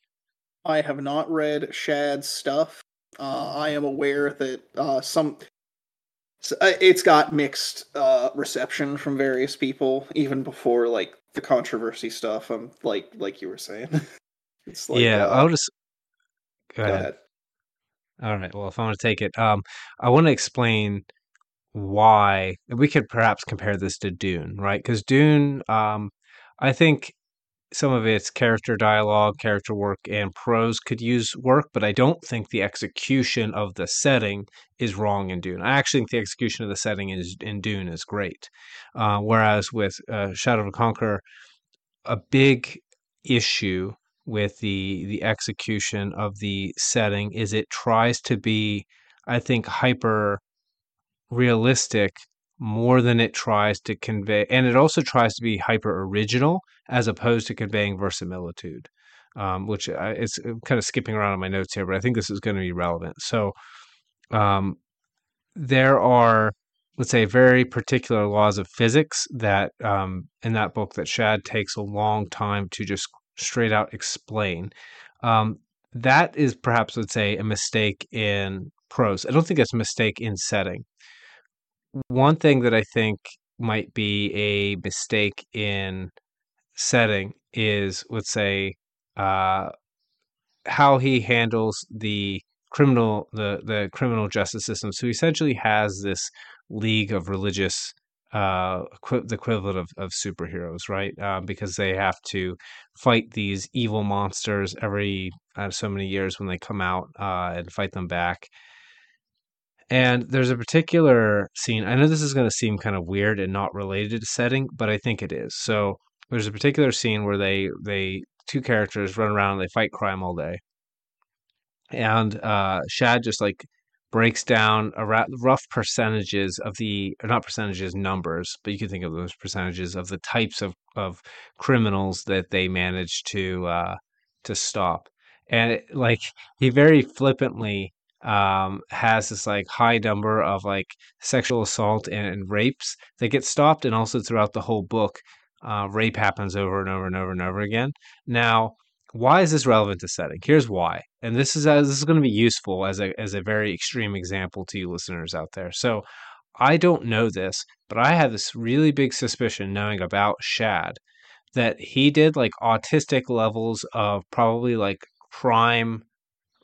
I have not read Shad's stuff. Uh, I am aware that uh, some uh, it's got mixed uh, reception from various people, even before like the controversy stuff. Um, like like you were saying, it's like Yeah, uh, I'll just go go ahead. ahead. All right. Well, if I want to take it, um, I want to explain why we could perhaps compare this to Dune, right? Because Dune, um, I think some of its character dialogue, character work, and prose could use work, but I don't think the execution of the setting is wrong in Dune. I actually think the execution of the setting is in Dune is great. Uh, whereas with uh, Shadow of the Conqueror, a big issue with the the execution of the setting is it tries to be, I think, hyper realistic more than it tries to convey, and it also tries to be hyper original as opposed to conveying verisimilitude. Um, which I, it's I'm kind of skipping around on my notes here, but I think this is going to be relevant. So, um, there are, let's say, very particular laws of physics that um, in that book that Shad takes a long time to just straight out explain. Um, that is perhaps, let's say, a mistake in prose. I don't think it's a mistake in setting. One thing that I think might be a mistake in setting is, let's say, uh, how he handles the criminal the the criminal justice system. So he essentially has this league of religious uh the equivalent of, of superheroes right um, because they have to fight these evil monsters every uh, so many years when they come out uh, and fight them back and there's a particular scene i know this is going to seem kind of weird and not related to setting but i think it is. So there's a particular scene where they they two characters run around and they fight crime all day. And uh, Shad just like breaks down a ra- rough percentages of the or not percentages numbers, but you can think of those percentages of the types of of criminals that they manage to uh, to stop, and it, like he very flippantly um has this like high number of like sexual assault and, and rapes that get stopped and also throughout the whole book uh rape happens over and over and over and over again now why is this relevant to setting? Here's why, and this is as this is going to be useful as a as a very extreme example to you listeners out there. So I don't know this, but I have this really big suspicion knowing about Shad that he did like autistic levels of probably like crime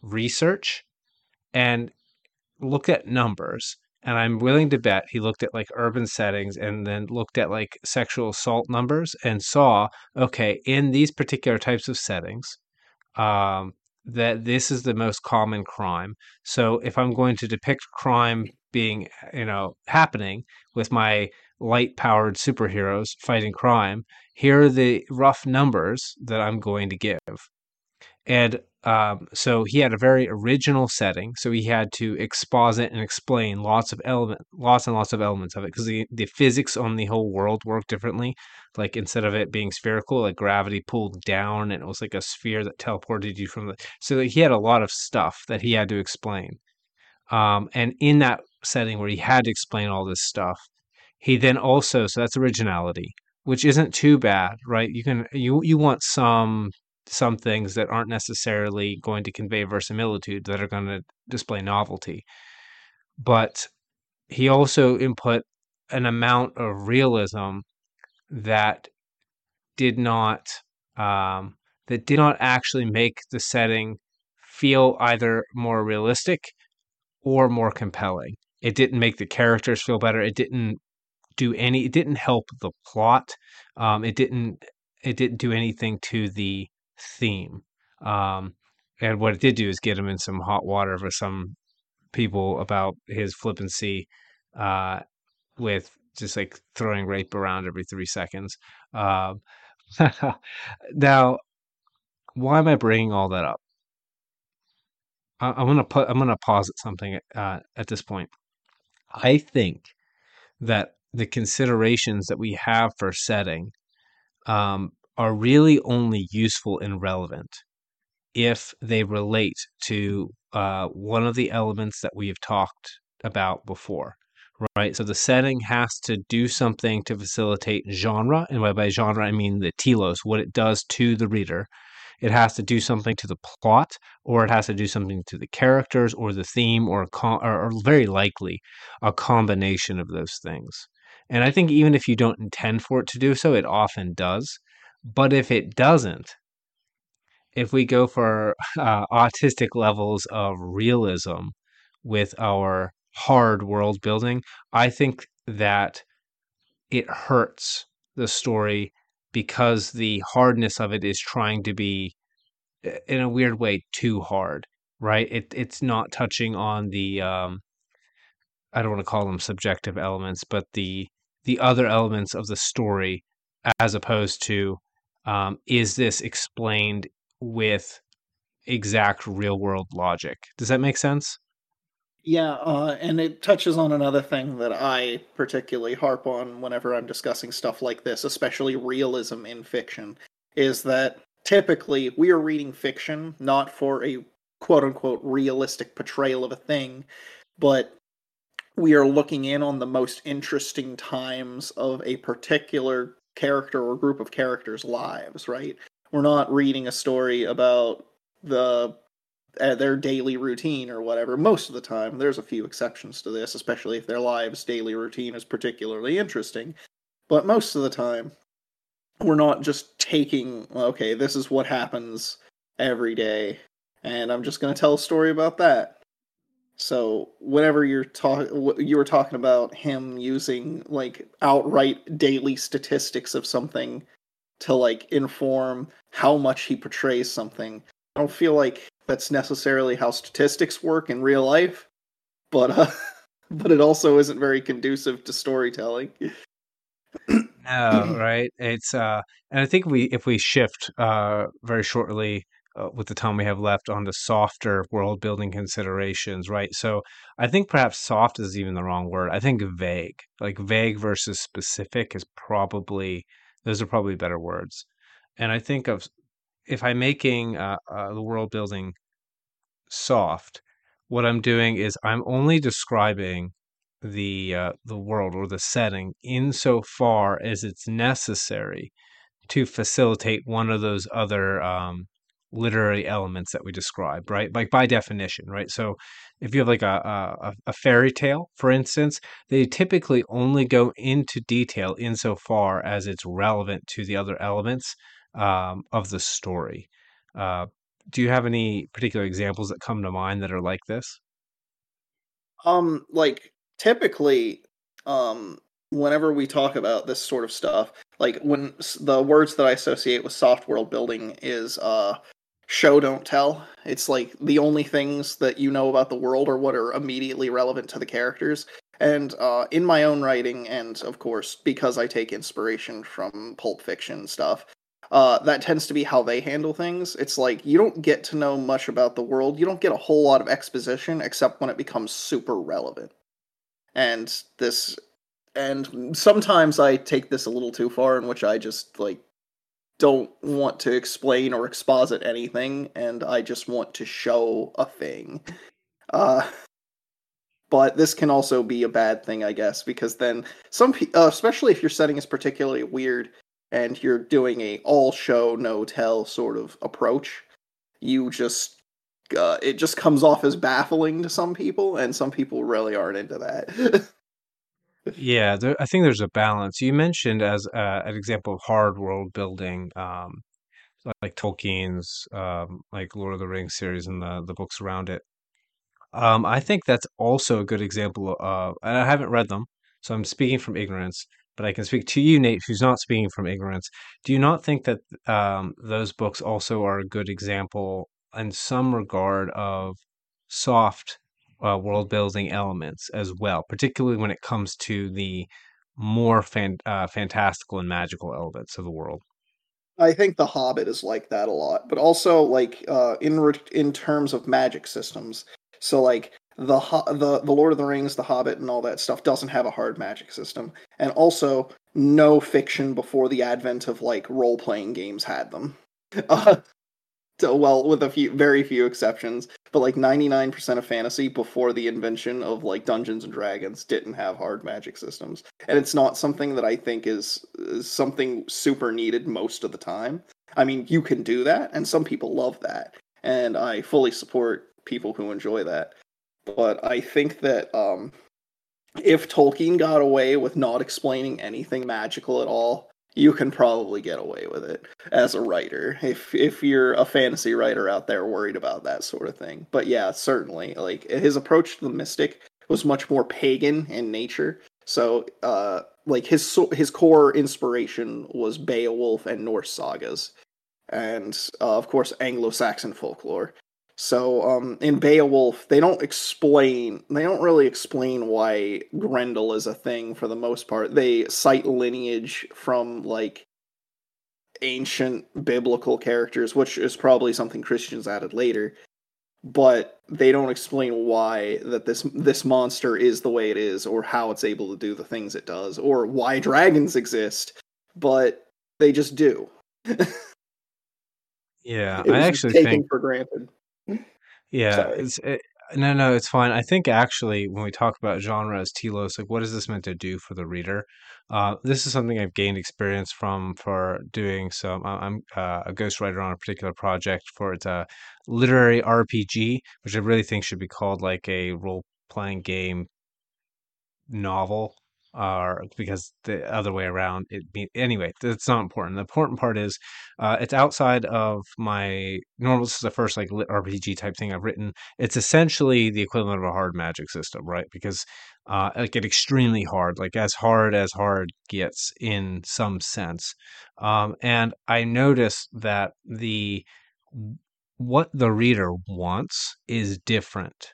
research and look at numbers and I'm willing to bet he looked at like urban settings and then looked at like sexual assault numbers and saw, okay, in these particular types of settings, um, that this is the most common crime. So if I'm going to depict crime being, you know, happening with my light powered superheroes fighting crime, here are the rough numbers that I'm going to give. And um, so he had a very original setting. So he had to exposit and explain lots of element, lots and lots of elements of it because the, the physics on the whole world worked differently. Like instead of it being spherical, like gravity pulled down and it was like a sphere that teleported you from the. So he had a lot of stuff that he had to explain. Um, and in that setting where he had to explain all this stuff, he then also so that's originality, which isn't too bad, right? You can you you want some some things that aren't necessarily going to convey verisimilitude that are going to display novelty. But he also input an amount of realism that did not um, that did not actually make the setting feel either more realistic or more compelling. It didn't make the characters feel better. It didn't do any. It didn't help the plot. Um, it didn't. It didn't do anything to the theme. Um, and what it did do is get him in some hot water for some people about his flippancy uh, with just like throwing rape around every three seconds. Uh, now, why am I bringing all that up? I, am gonna put. I'm gonna pause at something uh, at this point. I think that the considerations that we have for setting um, are really only useful and relevant if they relate to uh, one of the elements that we have talked about before, right? So the setting has to do something to facilitate genre, and by genre I mean the telos, what it does to the reader. It has to do something to the plot, or it has to do something to the characters, or the theme, or, com- or, or very likely a combination of those things. And I think even if you don't intend for it to do so, it often does. But if it doesn't, if we go for uh, autistic levels of realism with our hard world building, I think that it hurts the story because the hardness of it is trying to be, in a weird way, too hard. Right? It it's not touching on the um, I don't want to call them subjective elements, but the the other elements of the story, as opposed to um, is this explained with exact real world logic? Does that make sense? Yeah, uh, and it touches on another thing that I particularly harp on whenever I'm discussing stuff like this, especially realism in fiction, is that typically we are reading fiction not for a quote unquote realistic portrayal of a thing, but we are looking in on the most interesting times of a particular character or group of characters' lives, right? We're not reading a story about the uh, their daily routine or whatever. Most of the time, there's a few exceptions to this, especially if their lives' daily routine is particularly interesting. But most of the time, we're not just taking, okay, this is what happens every day, and I'm just going to tell a story about that. So whenever you're talking, you were talking about him using like outright daily statistics of something to like inform how much he portrays something. I don't feel like that's necessarily how statistics work in real life, but uh, but it also isn't very conducive to storytelling. no, right? It's uh, and I think we if we shift uh very shortly uh, with the time we have left on the softer world building considerations, right? So I think perhaps soft is even the wrong word. I think vague, like vague versus specific, is probably those are probably better words. And I think of if I'm making uh, uh, the world building soft, what I'm doing is I'm only describing the uh, the world or the setting insofar as it's necessary to facilitate one of those other um, literary elements that we describe, right? Like by definition, right? So if you have like a, a, a fairy tale, for instance, they typically only go into detail insofar as it's relevant to the other elements um, of the story. Uh, do you have any particular examples that come to mind that are like this? Um, like typically, um, whenever we talk about this sort of stuff, like when the words that I associate with soft world building is uh, show don't tell. It's like the only things that you know about the world are what are immediately relevant to the characters. And uh, in my own writing, and of course, because I take inspiration from Pulp Fiction stuff, uh, that tends to be how they handle things. It's like you don't get to know much about the world. You don't get a whole lot of exposition except when it becomes super relevant. And this, and sometimes I take this a little too far, in which I just like don't want to explain or exposit anything, and I just want to show a thing. Uh, but this can also be a bad thing, I guess, because then some, uh, especially if your setting is particularly weird and you're doing a all show no tell sort of approach, you just uh, it just comes off as baffling to some people, and some people really aren't into that. yeah, there, I think there's a balance. You mentioned as uh, an example of hard world building, um, like Tolkien's um, like Lord of the Rings series and the the books around it. Um, I think that's also a good example of, and I haven't read them, so I'm speaking from ignorance, but I can speak to you, Nate, who's not speaking from ignorance. Do you not think that um, those books also are a good example in some regard of soft uh, world building elements as well, particularly when it comes to the more fan- uh, fantastical and magical elements of the world? I think The Hobbit is like that a lot, but also like uh, in re- in terms of magic systems. So like the the the Lord of the Rings, the Hobbit, and all that stuff doesn't have a hard magic system, and also no fiction before the advent of like role playing games had them. Uh, well, with a few very few exceptions, but like ninety nine percent of fantasy before the invention of like Dungeons and Dragons didn't have hard magic systems, and it's not something that I think is, is something super needed most of the time. I mean, you can do that, and some people love that, and I fully support people who enjoy that. But I think that um, if Tolkien got away with not explaining anything magical at all, you can probably get away with it as a writer if if you're a fantasy writer out there worried about that sort of thing. But yeah, certainly, like his approach to the mystic was much more pagan in nature. So, uh, like his his core inspiration was Beowulf and Norse sagas, and uh, of course Anglo-Saxon folklore. So um, in Beowulf, they don't explain, they don't really explain why Grendel is a thing for the most part. They cite lineage from like ancient biblical characters, which is probably something Christians added later. But they don't explain why that this this monster is the way it is, or how it's able to do the things it does, or why dragons exist. But they just do. yeah, I actually think for granted. Yeah, it's it, no, no, it's fine. I think actually, when we talk about genre as telos, like what is this meant to do for the reader? Uh, this is something I've gained experience from for doing some. I'm uh, a ghostwriter on a particular project for it's a literary RPG, which I really think should be called like a role playing game novel or because the other way around it be anyway it's not important. The important part is uh, it's outside of my normal this is the first like rpg type thing i've written. It's essentially the equivalent of a hard magic system right? Because uh, it get extremely hard like as hard as hard gets in some sense. Um, and i notice that the what the reader wants is different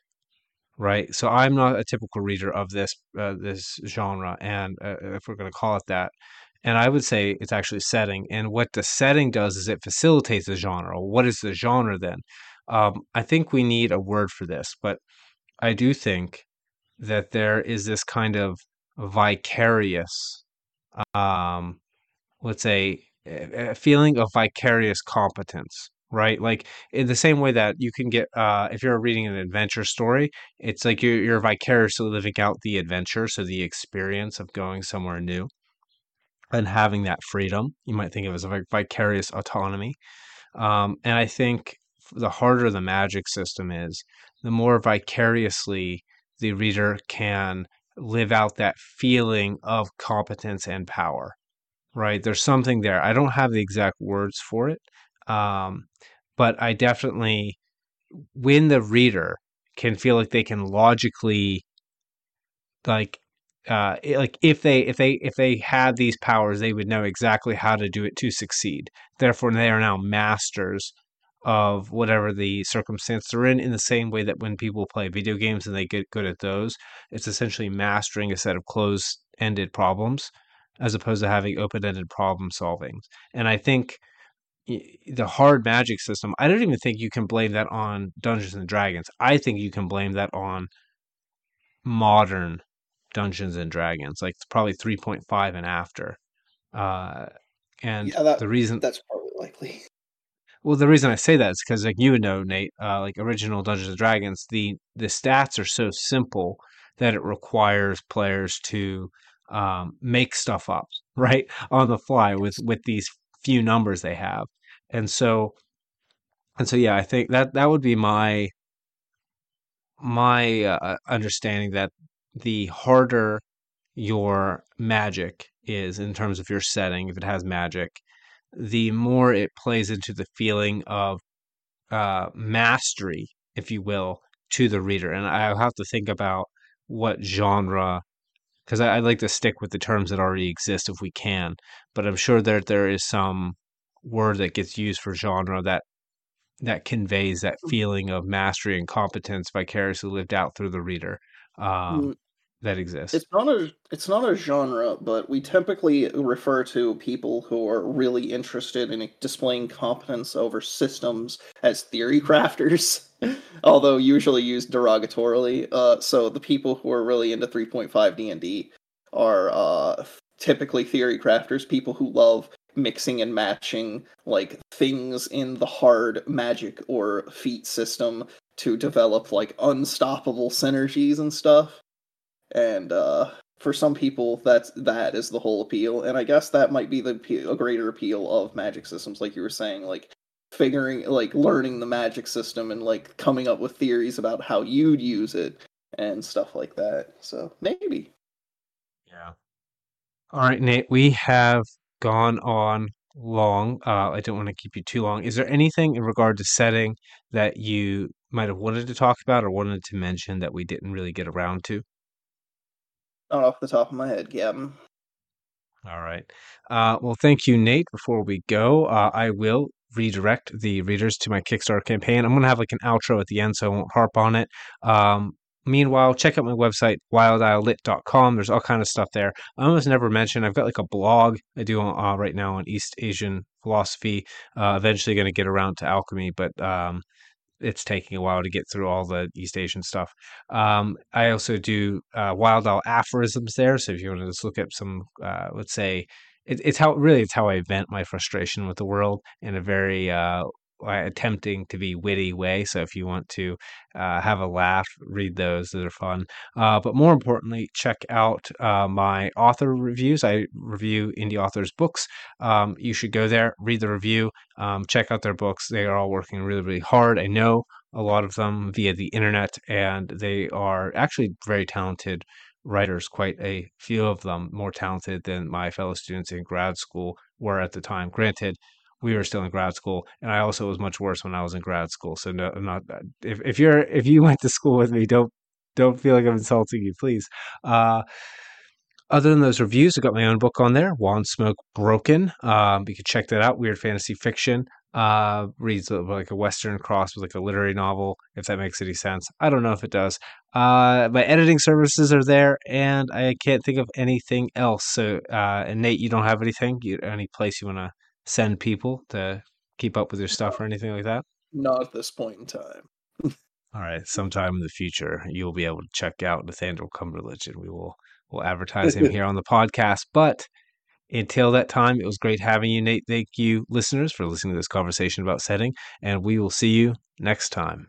right? So I'm not a typical reader of this uh, this genre, and uh, if we're going to call it that, and I would say it's actually setting. And what the setting does is it facilitates the genre. What is the genre then? Um, I think we need a word for this, but I do think that there is this kind of vicarious, um, let's say, a feeling of vicarious competence right? Like in the same way that you can get uh if you're reading an adventure story, it's like you're you're vicariously living out the adventure, so the experience of going somewhere new and having that freedom. You might think of it as a vicarious autonomy. Um, and I think the harder the magic system is, the more vicariously the reader can live out that feeling of competence and power right there's something there i don't have the exact words for it um, but I definitely, when the reader can feel like they can logically like uh, like if they if they if they had these powers, they would know exactly how to do it to succeed. Therefore, they are now masters of whatever the circumstance they're in. In the same way that when people play video games and they get good at those, it's essentially mastering a set of closed-ended problems as opposed to having open-ended problem solving. And I think the hard magic system. I don't even think you can blame that on Dungeons and Dragons. I think you can blame that on modern Dungeons and Dragons, like probably 3.5 and after. Uh, and Yeah, that the reason, that's probably likely. well, the reason I say that is because, like you would know, Nate, uh, like original Dungeons and Dragons, the the stats are so simple that it requires players to um, make stuff up right on the fly with with these few numbers they have, and so and so yeah, I think that that would be my my uh, understanding that the harder your magic is in terms of your setting, if it has magic, the more it plays into the feeling of uh, mastery, if you will, to the reader. And I have to think about what genre, because I, I like to stick with the terms that already exist if we can. But I'm sure that there is some word that gets used for genre that that conveys that feeling of mastery and competence vicariously lived out through the reader um, Mm, that exists. It's not a it's not a genre, but we typically refer to people who are really interested in displaying competence over systems as theory crafters, although usually used derogatorily. Uh, so the people who are really into 3.5 D&D are uh, typically theory crafters, people who love mixing and matching like things in the hard magic or feat system to develop like unstoppable synergies and stuff. And uh for some people that's that is the whole appeal. And i guess that might be the a greater appeal of magic systems like you were saying like figuring like learning the magic system and like coming up with theories about how you'd use it and stuff like that. So maybe. Yeah. All right, Nate, we have gone on long. Uh, I don't want to keep you too long. Is there anything in regard to setting that you might have wanted to talk about or wanted to mention that we didn't really get around to? not off the top of my head Gavin. All right. Uh, well, thank you, Nate. Before we go, uh, I will redirect the readers to my Kickstarter campaign. I'm going to have like an outro at the end, so I won't harp on it. Um, meanwhile, check out my website, wildislet.com. There's all kind of stuff there. I almost never mentioned I've got like a blog I do uh, right now on East Asian philosophy. Uh, eventually going to get around to alchemy, but um, it's taking a while to get through all the East Asian stuff. Um, I also do uh, Wild Isle aphorisms there. So if you want to just look up some, uh, let's say, it, it's how really it's how I vent my frustration with the world in a very uh, attempting to be witty way. So if you want to uh, have a laugh, read those; those are fun. Uh, but more importantly, check out uh, my author reviews. I review indie authors' books. Um, you should go there, read the review, um, check out their books. They are all working really, really hard. I know a lot of them via the internet, and they are actually very talented writers, quite a few of them more talented than my fellow students in grad school were at the time. Granted, we were still in grad school, and I also was much worse when I was in grad school. So no, not if if you're if you went to school with me, don't don't feel like I'm insulting you, please. Uh, other than those reviews, I got my own book on there, Wandsmoke Broken. Um, you can check that out. Weird fantasy fiction. Uh, reads like a Western cross with like a literary novel, if that makes any sense. I don't know if it does. Uh, my editing services are there, and I can't think of anything else. So, uh, and Nate, you don't have anything? You, any place you want to send people to keep up with your stuff or anything like that? not at this point in time All right, sometime in the future, you'll be able to check out Nathaniel Cumberledge, and we will we'll advertise him here on the podcast. But until that time, it was great having you, Nate. Thank you, listeners, for listening to this conversation about setting, and we will see you next time.